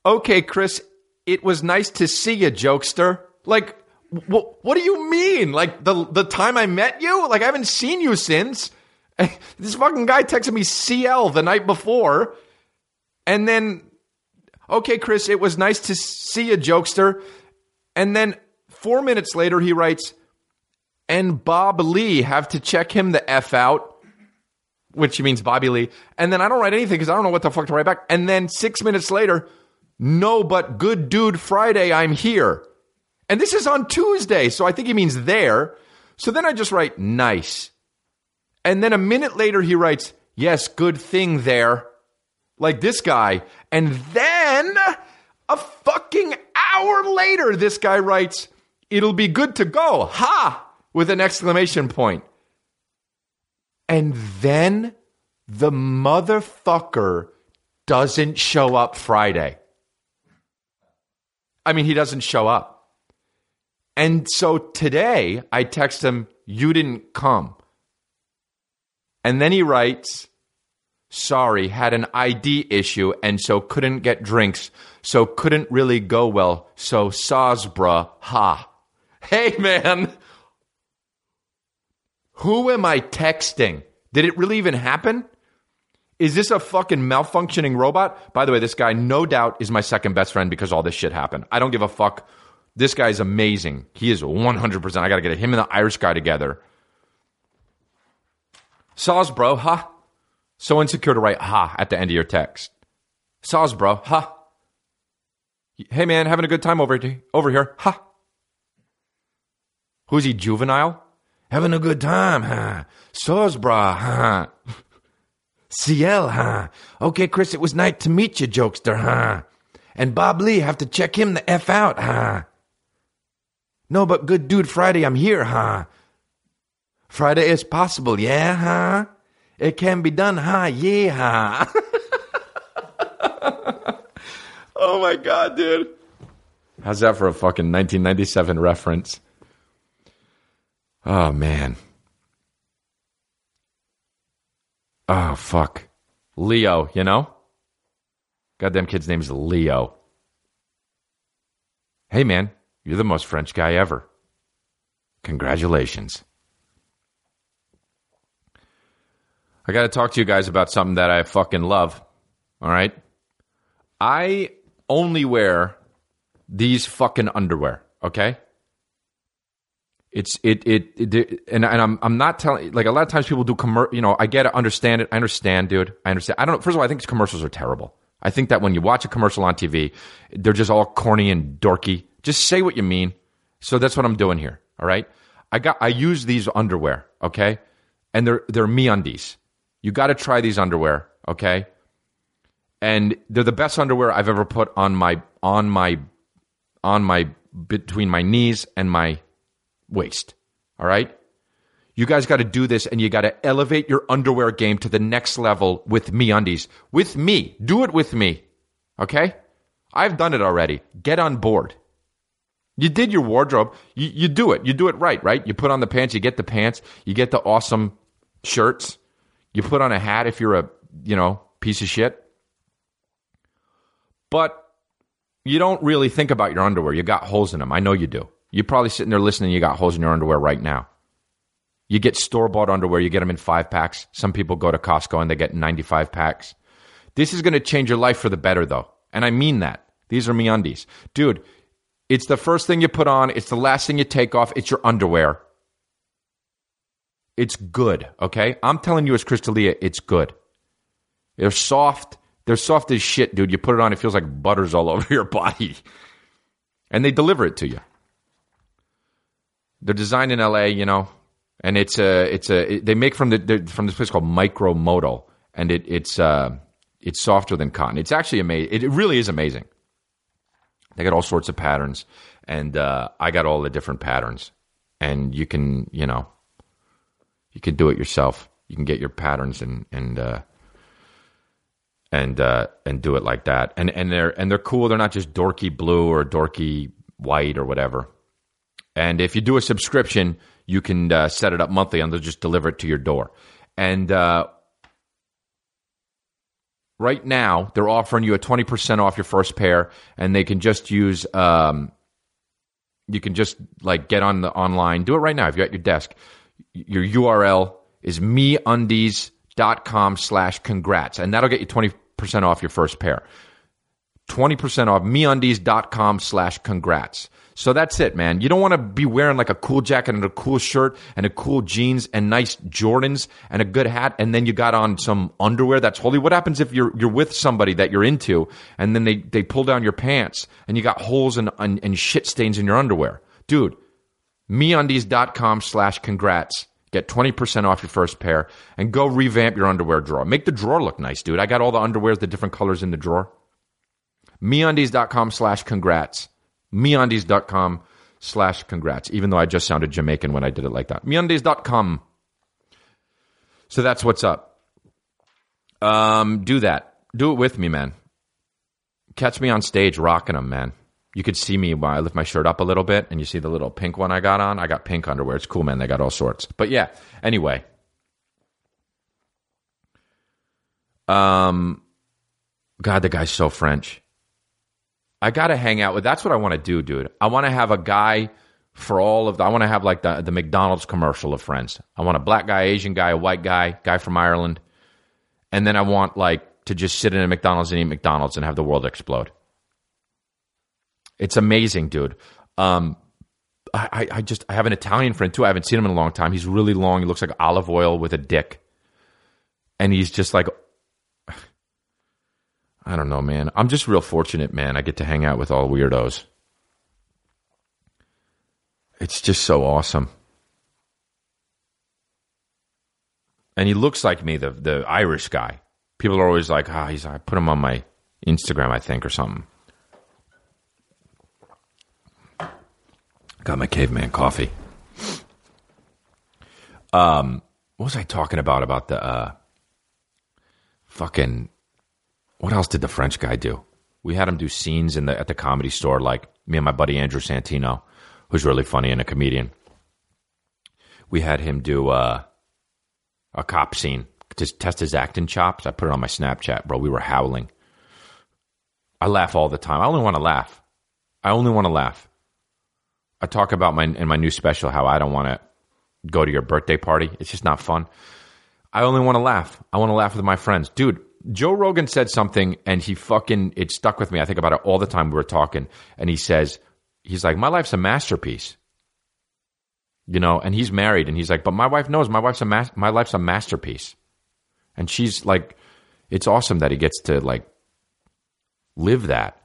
Okay, Chris, it was nice to see you, jokester. Like wh- what do you mean? Like the the time I met you? Like I haven't seen you since. This fucking guy texted me CL the night before. And then okay, Chris, it was nice to see you, jokester. And then Four minutes later, he writes, and Bob Lee have to check him the F out, which means Bobby Lee. And then I don't write anything because I don't know what the fuck to write back. And then six minutes later, no, but good dude, Friday, I'm here. And this is on Tuesday, so I think he means there. So then I just write, nice. And then a minute later, he writes, yes, good thing there. Like this guy. And then a fucking hour later, this guy writes, It'll be good to go. Ha! With an exclamation point. And then the motherfucker doesn't show up Friday. I mean, he doesn't show up. And so today I text him, You didn't come. And then he writes, Sorry, had an ID issue and so couldn't get drinks, so couldn't really go well. So saws, bruh. Ha. Hey, man. Who am I texting? Did it really even happen? Is this a fucking malfunctioning robot? By the way, this guy, no doubt, is my second best friend because all this shit happened. I don't give a fuck. This guy's amazing. He is 100%. I got to get him and the Irish guy together. Saws, bro, ha. So insecure to write ha at the end of your text. Saws, bro, ha. Hey, man, having a good time over, over here, ha. Who's he, juvenile? Having a good time, huh? Saws, bro, huh? CL, huh? Okay, Chris, it was nice to meet you, jokester, huh? And Bob Lee, have to check him the F out, huh? No, but good dude, Friday, I'm here, huh? Friday is possible, yeah, huh? It can be done, huh? Yeah, oh my god, dude. How's that for a fucking 1997 reference? Oh man. Oh fuck. Leo, you know? Goddamn kid's name is Leo. Hey man, you're the most French guy ever. Congratulations. I got to talk to you guys about something that I fucking love. All right? I only wear these fucking underwear, okay? It's it it, it and, and I'm I'm not telling like a lot of times people do commercial. You know, I get it, understand it, I understand, dude. I understand. I don't. know. First of all, I think commercials are terrible. I think that when you watch a commercial on TV, they're just all corny and dorky. Just say what you mean. So that's what I'm doing here. All right. I got I use these underwear. Okay, and they're they're MeUndies. You got to try these underwear. Okay, and they're the best underwear I've ever put on my on my on my between my knees and my waist. All right? You guys got to do this and you got to elevate your underwear game to the next level with MeUndies. With me. Do it with me. Okay? I've done it already. Get on board. You did your wardrobe. You, you do it. You do it right, right? You put on the pants, you get the pants, you get the awesome shirts. You put on a hat if you're a, you know, piece of shit. But you don't really think about your underwear. You got holes in them. I know you do. You're probably sitting there listening, you got holes in your underwear right now. You get store bought underwear, you get them in five packs. Some people go to Costco and they get 95 packs. This is going to change your life for the better, though. And I mean that. These are MeUndies. Dude, it's the first thing you put on, it's the last thing you take off, it's your underwear. It's good, okay? I'm telling you as Chris D'Elia, it's good. They're soft. They're soft as shit, dude. You put it on, it feels like butter's all over your body. And they deliver it to you. They're designed in L.A., you know, and it's a it's a it, they make from the from this place called MicroModal, and it it's uh it's softer than cotton. It's actually amazing. It, it really is amazing. They got all sorts of patterns, and uh, I got all the different patterns, and you can you know you can do it yourself. You can get your patterns and and uh, and uh, and do it like that. And and they're and they're cool. They're not just dorky blue or dorky white or whatever. And if you do a subscription, you can uh, set it up monthly and they'll just deliver it to your door. And uh, right now, they're offering you a 20% off your first pair, and they can just use, um, you can just like get on the online, do it right now if you're at your desk. Your URL is meundies.com slash congrats, and that'll get you 20% off your first pair. 20% off meundies.com slash congrats. So that's it, man. You don't want to be wearing like a cool jacket and a cool shirt and a cool jeans and nice Jordans and a good hat, and then you got on some underwear that's holy. What happens if you're you're with somebody that you're into, and then they they pull down your pants and you got holes and and, and shit stains in your underwear, dude? MeUndies.com slash congrats. Get 20% off your first pair and go revamp your underwear drawer. Make the drawer look nice, dude. I got all the underwears, the different colors in the drawer. MeUndies.com slash congrats meundies.com slash congrats, even though I just sounded Jamaican when I did it like that. Meundies.com. So that's what's up. Um, do that. Do it with me, man. Catch me on stage rocking them, man. You could see me while I lift my shirt up a little bit, and you see the little pink one I got on. I got pink underwear. It's cool, man. They got all sorts. But yeah, anyway. Um, God, the guy's so French. I got to hang out with. That's what I want to do, dude. I want to have a guy for all of. The, I want to have like the the McDonald's commercial of Friends. I want a black guy, Asian guy, a white guy, guy from Ireland, and then I want like to just sit in a McDonald's and eat McDonald's and have the world explode. It's amazing, dude. Um, I, I just I have an Italian friend too. I haven't seen him in a long time. He's really long. He looks like olive oil with a dick, and he's just like I don't know, man. I'm just real fortunate, man. I get to hang out with all weirdos. It's just so awesome. And he looks like me, the the Irish guy. People are always like, ah, oh, he's I put him on my Instagram, I think, or something. Got my caveman coffee. Um, what was I talking about? About the uh, fucking. What else did the French guy do? We had him do scenes in the at the comedy store, like me and my buddy Andrew Santino, who's really funny and a comedian. We had him do uh, a cop scene to test his acting chops. I put it on my Snapchat, bro. We were howling. I laugh all the time. I only want to laugh. I only want to laugh. I talk about my in my new special how I don't want to go to your birthday party. It's just not fun. I only want to laugh. I want to laugh with my friends. Dude, Joe Rogan said something and he fucking it stuck with me. I think about it all the time we were talking and he says he's like my life's a masterpiece. You know, and he's married and he's like but my wife knows my wife's a ma- my life's a masterpiece. And she's like it's awesome that he gets to like live that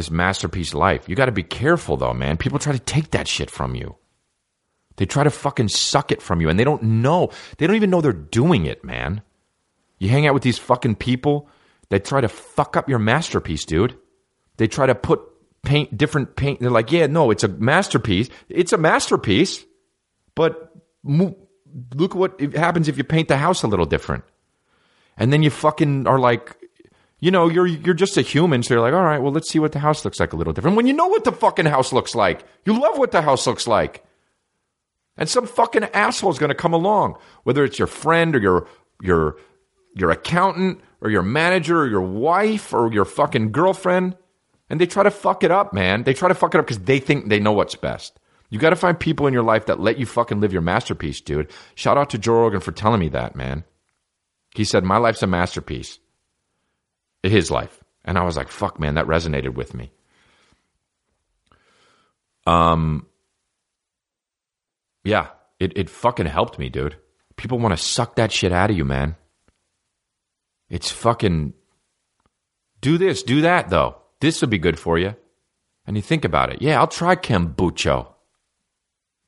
this masterpiece life. You got to be careful though, man. People try to take that shit from you. They try to fucking suck it from you and they don't know. They don't even know they're doing it, man. You hang out with these fucking people that try to fuck up your masterpiece, dude. They try to put paint different paint. They're like, yeah, no, it's a masterpiece. It's a masterpiece, but look what happens if you paint the house a little different. And then you fucking are like, you know, you're you're just a human, so you're like, all right, well, let's see what the house looks like a little different. When you know what the fucking house looks like, you love what the house looks like. And some fucking asshole is going to come along, whether it's your friend or your your your accountant or your manager or your wife or your fucking girlfriend, and they try to fuck it up, man. They try to fuck it up because they think they know what's best. You got to find people in your life that let you fucking live your masterpiece, dude. Shout out to Joe Rogan for telling me that, man. He said, My life's a masterpiece his life. And I was like, fuck, man, that resonated with me. Um, yeah, it, it fucking helped me, dude. People want to suck that shit out of you, man. It's fucking do this, do that, though. This will be good for you. And you think about it. Yeah, I'll try kombucha.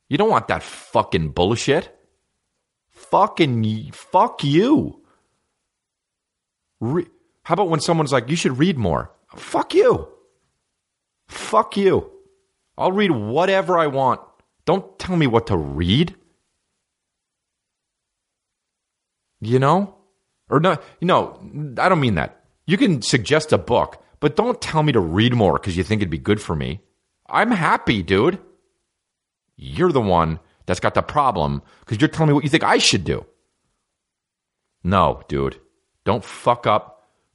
You don't want that fucking bullshit. Fucking fuck you. Re- how about when someone's like, you should read more? Fuck you. Fuck you. I'll read whatever I want. Don't tell me what to read. You know? Or no, you know, I don't mean that. You can suggest a book, but don't tell me to read more because you think it'd be good for me. I'm happy, dude. You're the one that's got the problem because you're telling me what you think I should do. No, dude. Don't fuck up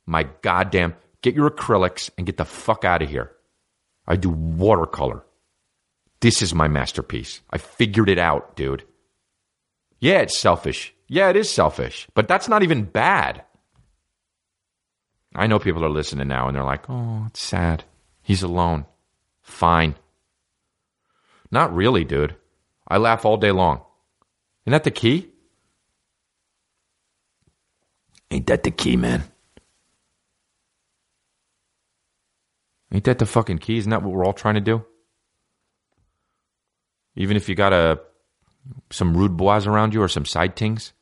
my goddamn, get your acrylics and get the fuck out of here. I do watercolor. This is my masterpiece. I figured it out, dude. Yeah, it's selfish. Yeah, it is selfish, but that's not even bad. I know people are listening now and they're like, oh, it's sad. He's alone. Fine. Not really, dude. I laugh all day long. Isn't that the key? Ain't that the key, man? Ain't that the fucking key? Isn't that what we're all trying to do? Even if you got a some rude boys around you or some side tings.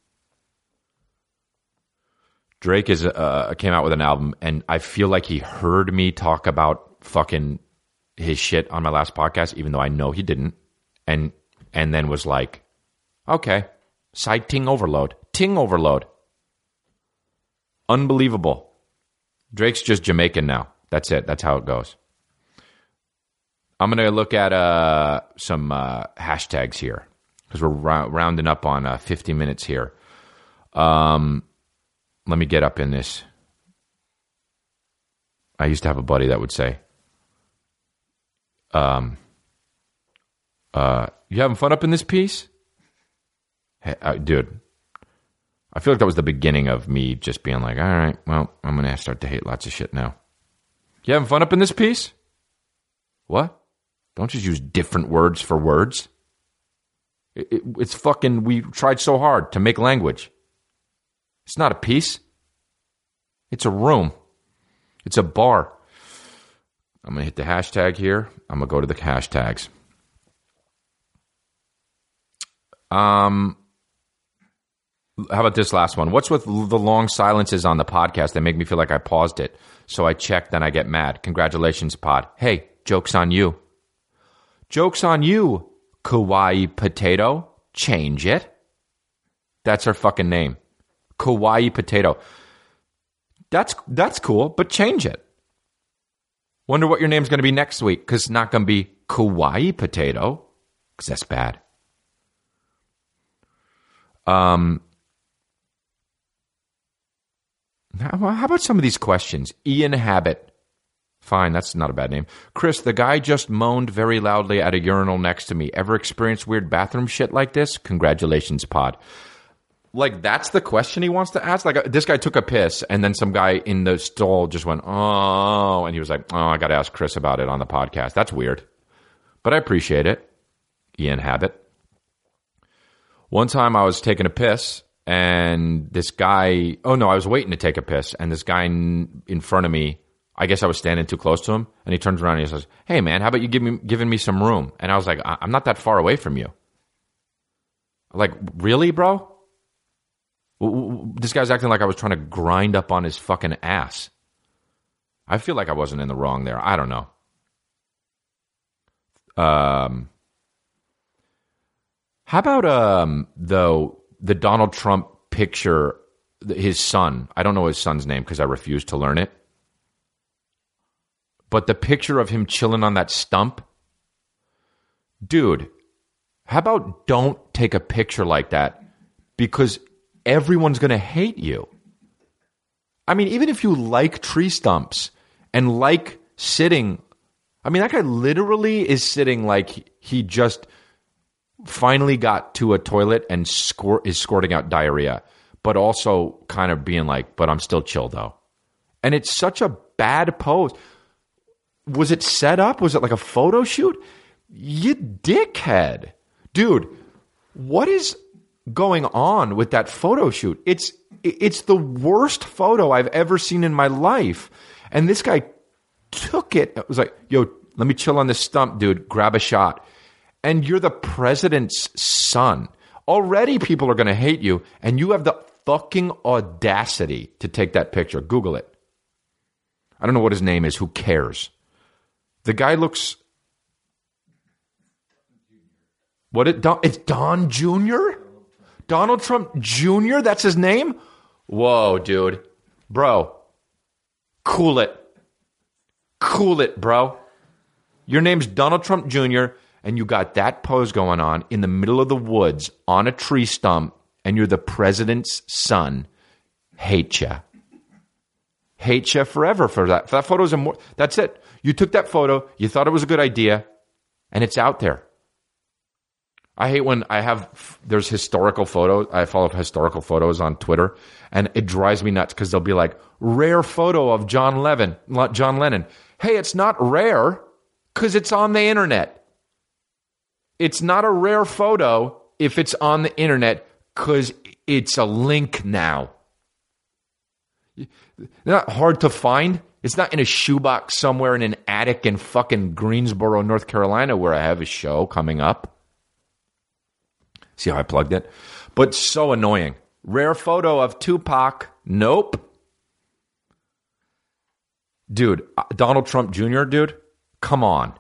Drake is uh, came out with an album, and I feel like he heard me talk about fucking his shit on my last podcast, even though I know he didn't, and and then was like, okay, side ting overload, ting overload, unbelievable. Drake's just Jamaican now. That's it. That's how it goes. I'm going to look at uh, some uh, hashtags here because we're rounding up on uh, 50 minutes here. Um, let me get up in this. I used to have a buddy that would say, um, uh, you having fun up in this piece? Hey, uh, dude, I feel like that was the beginning of me just being like, all right, well, I'm going to start to hate lots of shit now. You having fun up in this piece? What? Don't just use different words for words. It, it, it's fucking, we tried so hard to make language. It's not a piece, it's a room, it's a bar. I'm going to hit the hashtag here. I'm going to go to the hashtags. Um, how about this last one? What's with the long silences on the podcast? that make me feel like I paused it. So I check, then I get mad. Congratulations, pod. Hey, joke's on you. Joke's on you, Kawaii Potato. Change it. That's her fucking name. Kawaii Potato. That's that's cool, but change it. Wonder what your name's going to be next week because it's not going to be Kawaii Potato because that's bad. Um, how about some of these questions? Ian Habit. Fine, that's not a bad name. Chris, the guy just moaned very loudly at a urinal next to me. Ever experienced weird bathroom shit like this? Congratulations, pod like that's the question he wants to ask. Like uh, this guy took a piss, and then some guy in the stall just went, "Oh," and he was like, "Oh, I got to ask Chris about it on the podcast." That's weird, but I appreciate it. Ian Habit. One time I was taking a piss, and this guy. Oh no, I was waiting to take a piss, and this guy in, front of me. I guess I was standing too close to him, and he turns around and he says, "Hey man, how about you give me giving me some room?" And I was like, "I'm not that far away from you." Like, really, bro? This guy's acting like I was trying to grind up on his fucking ass. I feel like I wasn't in the wrong there. I don't know. Um, how about um though the Donald Trump picture, his son? I don't know his son's name because I refuse to learn it. But the picture of him chilling on that stump, dude. How about don't take a picture like that because everyone's going to hate you. I mean, even if you like tree stumps and like sitting, I mean, that guy literally is sitting like he just finally got to a toilet and score, is squirting out diarrhea, but also kind of being like, but I'm still chill though. And it's such a bad pose. Was it set up? Was it like a photo shoot? You dickhead. Dude, what is going on with that photo shoot. It's it's the worst photo I've ever seen in my life. And this guy took it. It was like, "Yo, let me chill on this stump, dude. Grab a shot." And you're the president's son. Already people are going to hate you and you have the fucking audacity to take that picture. Google it. I don't know what his name is. Who cares? The guy looks What it Don, it's Don Jr.? Donald Trump Jr., that's his name? Whoa, dude. Bro, cool it. Cool it, bro. Your name's Donald Trump Jr., and you got that pose going on in the middle of the woods on a tree stump, and you're the president's son. Hate ya. Hate ya forever for that. That photo's a more. That's it. You took that photo, you thought it was a good idea, and it's out there. I hate when I have there's historical photos. I follow historical photos on Twitter, and it drives me nuts because they'll be like rare photo of John Levin, John Lennon. Hey, it's not rare because it's on the internet. It's not a rare photo if it's on the internet because it's a link now. They're not hard to find. It's not in a shoebox somewhere in an attic in fucking Greensboro, North Carolina, where I have a show coming up. See how I plugged it? But so annoying. Rare photo of Tupac. Nope. Dude, uh, Donald Trump Jr., dude, come on.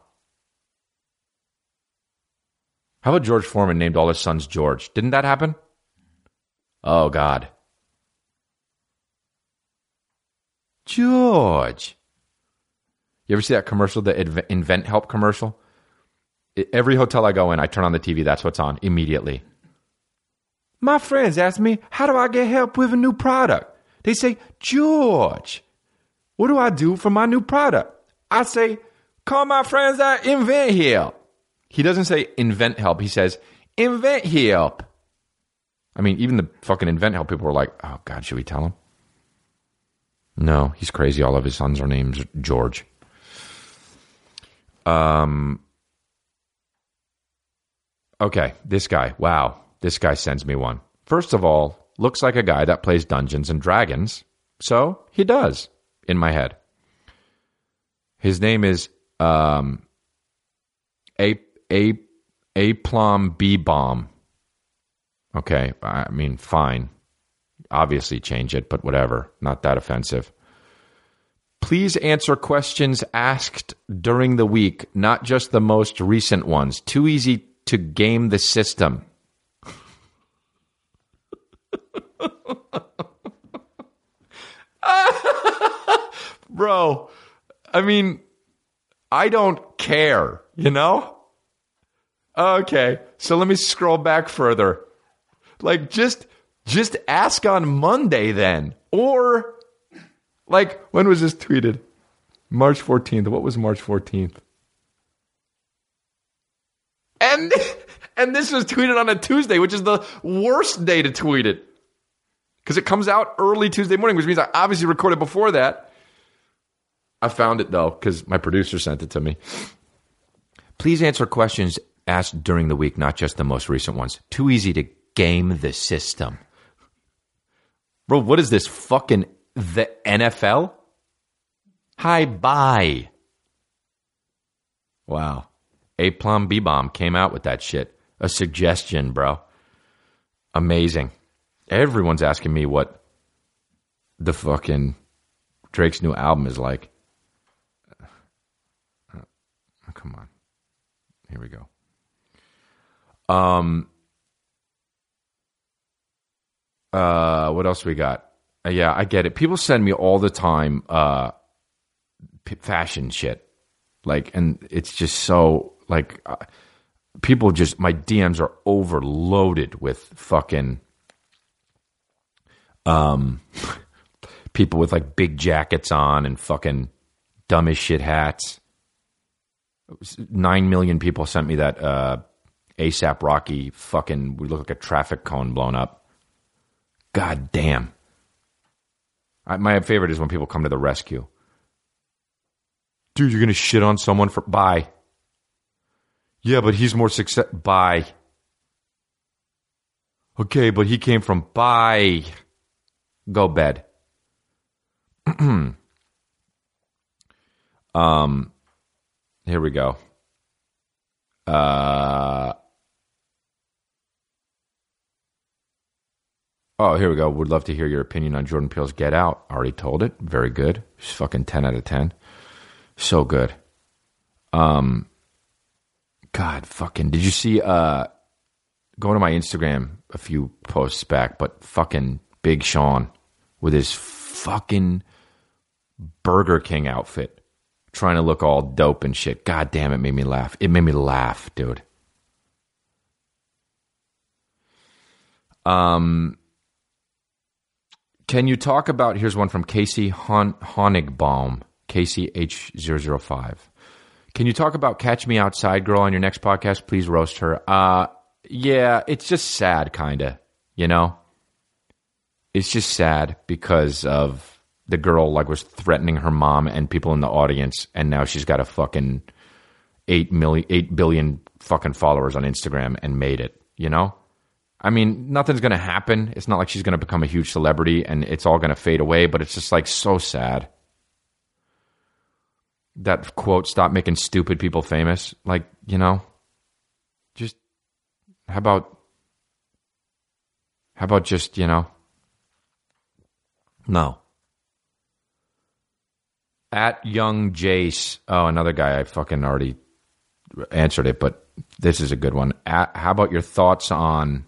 How about George Foreman named all his sons George? Didn't that happen? Oh, God. George. You ever see that commercial, the Invent Help commercial? Every hotel I go in, I turn on the TV. That's what's on immediately. My friends ask me, how do I get help with a new product? They say, George, what do I do for my new product? I say, call my friends at Invent Help. He doesn't say invent help. He says invent help. I mean, even the fucking invent help people were like, oh God, should we tell him? No, he's crazy. All of his sons are named George. Um. Okay, this guy. Wow, this guy sends me one. First of all, looks like a guy that plays Dungeons and Dragons. So he does in my head. His name is um, a a a plum b bomb. Okay, I mean, fine. Obviously, change it, but whatever. Not that offensive. Please answer questions asked during the week, not just the most recent ones. Too easy to game the system. Bro, I mean, I don't care, you know? Okay, so let me scroll back further. Like just just ask on Monday then. Or like when was this tweeted? March 14th. What was March 14th? And and this was tweeted on a Tuesday, which is the worst day to tweet it. Cuz it comes out early Tuesday morning, which means I obviously recorded before that. I found it though cuz my producer sent it to me. Please answer questions asked during the week, not just the most recent ones. Too easy to game the system. Bro, what is this fucking the NFL? Hi, bye. Wow. A Plum B Bomb came out with that shit. A suggestion, bro. Amazing. Everyone's asking me what the fucking Drake's new album is like. Uh, come on. Here we go. Um. Uh, what else we got? Uh, yeah, I get it. People send me all the time uh, p- fashion shit, like, and it's just so like uh, people just my DMs are overloaded with fucking um people with like big jackets on and fucking dumb as shit hats. Nine million people sent me that uh, ASAP Rocky fucking, we look like a traffic cone blown up. God damn. I, my favorite is when people come to the rescue. Dude, you're to shit on someone for. Bye. Yeah, but he's more success. Bye. Okay, but he came from. Bye. Go bed. um, here we go. Uh, Oh, here we go. Would love to hear your opinion on Jordan Peele's Get Out. Already told it. Very good. It's fucking 10 out of 10. So good. Um, God, fucking, did you see, uh, go to my Instagram a few posts back, but fucking Big Sean with his fucking Burger King outfit trying to look all dope and shit. God damn, it made me laugh. It made me laugh, dude. Um, can you talk about? Here's one from Casey Hon, Honigbaum, Casey H005. Can you talk about Catch Me Outside Girl on your next podcast? Please roast her. Uh, yeah, it's just sad, kind of, you know? It's just sad because of the girl, like, was threatening her mom and people in the audience, and now she's got a fucking 8 million, 8 billion fucking followers on Instagram and made it, you know? I mean, nothing's going to happen. It's not like she's going to become a huge celebrity and it's all going to fade away, but it's just like so sad. That quote, stop making stupid people famous. Like, you know, just how about, how about just, you know, no. At young Jace, oh, another guy I fucking already answered it, but this is a good one. At, how about your thoughts on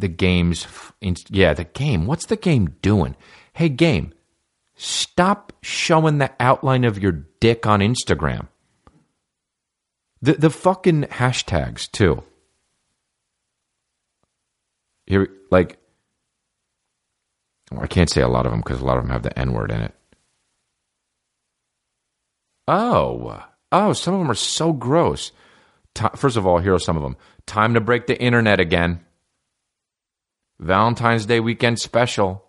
the game's yeah the game what's the game doing hey game stop showing the outline of your dick on instagram the the fucking hashtags too here like oh, I can't say a lot of them because a lot of them have the N word in it. Oh, oh, some of them are so gross. First of all, here are some of them. Time to break the internet again. Valentine's Day weekend special.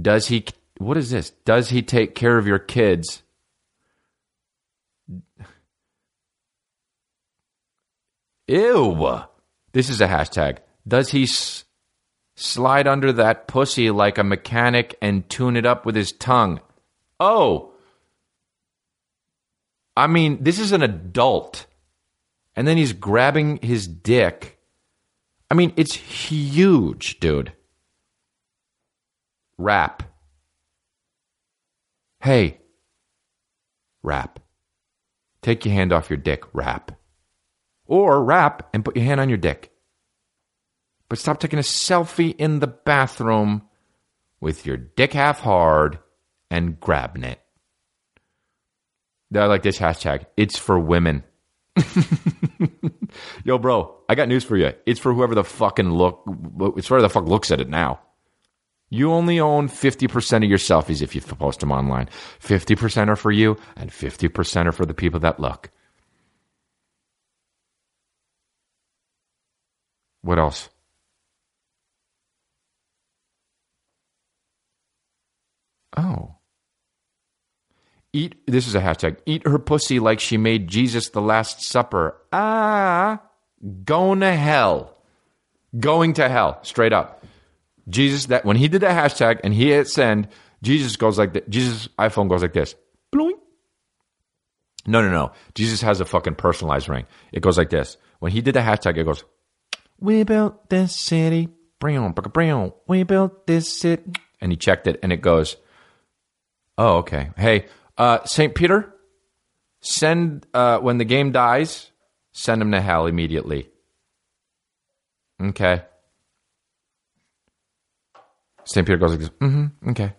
Does he, what is this? Does he take care of your kids? Ew. This is a hashtag. Does he s- slide under that pussy like a mechanic and tune it up with his tongue? Oh. I mean, this is an adult. And then he's grabbing his dick. I mean, it's huge, dude. Rap. Hey. Rap. Take your hand off your dick, rap. Or rap and put your hand on your dick. But stop taking a selfie in the bathroom with your dick half hard and grabbing it. I like this hashtag. It's for women. Yo, bro, I got news for you. It's for whoever the fucking look. It's whoever the fuck looks at it now. You only own 50% of your selfies if you post them online. 50% are for you, and 50% are for the people that look. What else? Oh. Eat, this is a hashtag, eat her pussy like she made Jesus the Last Supper. Ah, going to hell. Going to hell, straight up. Jesus, that when he did that hashtag and he hit send, Jesus goes like that. Jesus' iPhone goes like this. Bloing. No, no, no. Jesus has a fucking personalized ring. It goes like this. When he did the hashtag, it goes, We built this city. Brown, brown. We built this city. And he checked it and it goes, Oh, okay. Hey, uh, St. Peter, send, uh, when the game dies, send him to hell immediately. Okay. St. Peter goes like this. Mm-hmm. Okay.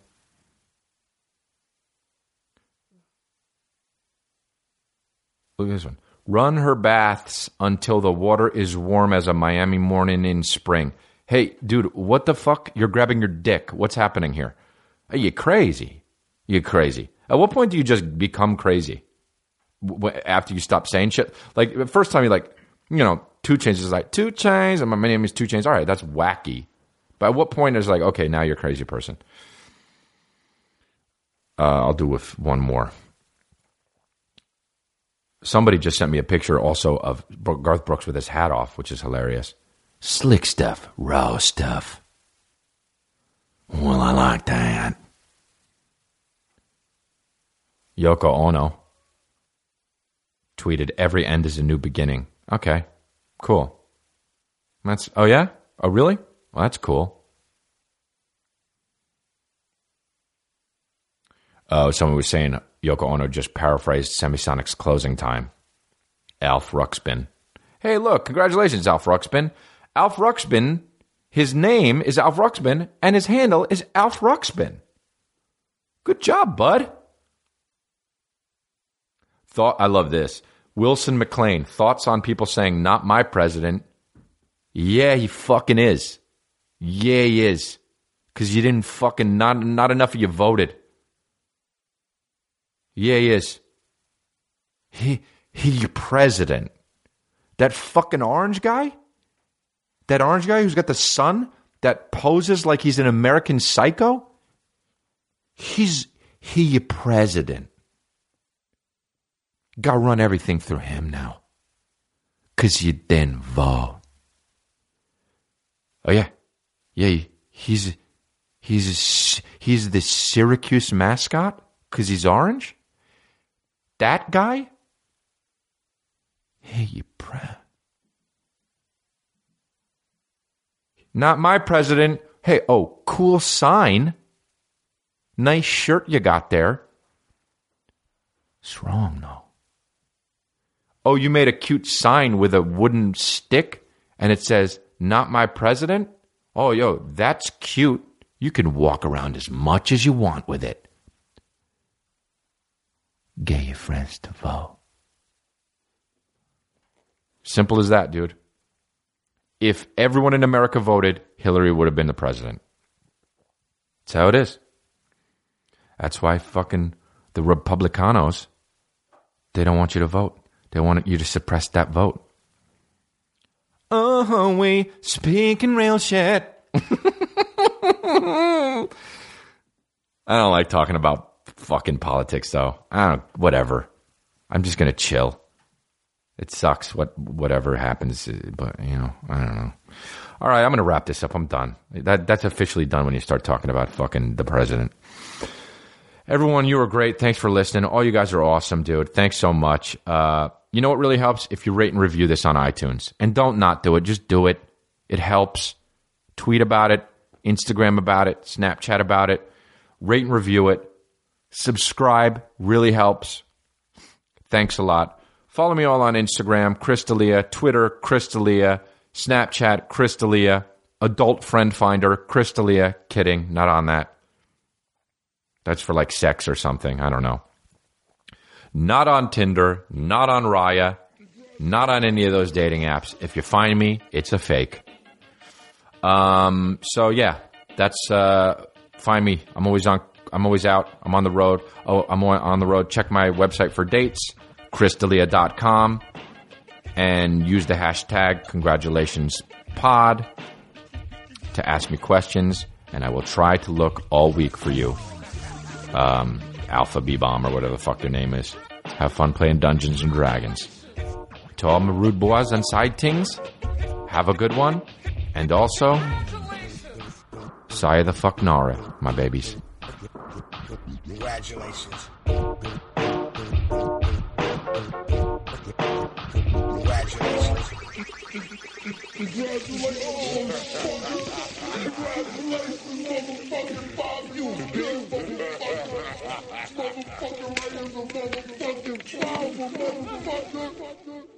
Look at this one. Run her baths until the water is warm as a Miami morning in spring. Hey, dude, what the fuck? You're grabbing your dick. What's happening here? Are you crazy? You crazy. At what point do you just become crazy? After you stop saying shit? Like, the first time you like, you know, 2 Chainz is like, 2 Chainz, and my name is 2 chains. All right, that's wacky. But at what point is like, okay, now you're a crazy person? Uh, I'll do with one more. Somebody just sent me a picture also of Garth Brooks with his hat off, which is hilarious. Slick stuff, raw stuff. Well, I like that. Yoko Ono tweeted, Every end is a new beginning. Okay, cool. That's, oh yeah? Oh, really? Well, that's cool. Uh, someone was saying Yoko Ono just paraphrased Semisonic's closing time. Alf Ruxpin. Hey, look, congratulations, Alf Ruxpin. Alf Ruxpin, his name is Alf Ruxpin, and his handle is Alf Ruxpin. Good job, bud. Thought I love this. Wilson McLean, thoughts on people saying not my president. Yeah, he fucking is. Yeah, he is. Cause you didn't fucking not not enough of you voted. Yeah, he is. He he your president. That fucking orange guy? That orange guy who's got the son that poses like he's an American psycho? He's he your president. Gotta run everything through him now. Cause you didn't vote. Oh yeah. Yeah, he's he's he's the Syracuse mascot because he's orange. That guy. Hey, you pre. Not my president. Hey, oh, cool sign. Nice shirt you got there. What's wrong, though? Oh, you made a cute sign with a wooden stick and it says, Not my president? Oh, yo, that's cute. You can walk around as much as you want with it. Get your friends to vote. Simple as that, dude. If everyone in America voted, Hillary would have been the president. That's how it is. That's why fucking the Republicanos, they don't want you to vote. They want you to suppress that vote. Oh, we speaking real shit. I don't like talking about fucking politics though. I don't whatever. I'm just gonna chill. It sucks what whatever happens, but you know, I don't know. All right, I'm gonna wrap this up. I'm done. That that's officially done when you start talking about fucking the president. Everyone, you were great. Thanks for listening. All you guys are awesome, dude. Thanks so much. Uh, you know what really helps? If you rate and review this on iTunes. And don't not do it. Just do it. It helps. Tweet about it. Instagram about it. Snapchat about it. Rate and review it. Subscribe. Really helps. Thanks a lot. Follow me all on Instagram, Chris D'Elia, Twitter, Chris D'Elia, Snapchat, Chris D'Elia, Adult Friend Finder, Chris D'Elia. Kidding, not on that. That's for like sex or something. I don't know. Not on Tinder, not on Raya, not on any of those dating apps. If you find me, it's a fake. Um, so yeah, that's uh, find me. I'm always on. I'm always out. I'm on the road. Oh, I'm on the road. Check my website for dates, chrisdelia.com, and use the hashtag congratulations pod to ask me questions, and I will try to look all week for you. Um, Alpha B Bomb or whatever the fuck their name is. Have fun playing Dungeons and Dragons. To all my rude boys and side things, have a good one. And also, Saya the fuck Nara, my babies. Congratulations. Congratulations. Congratulations, Bobby. You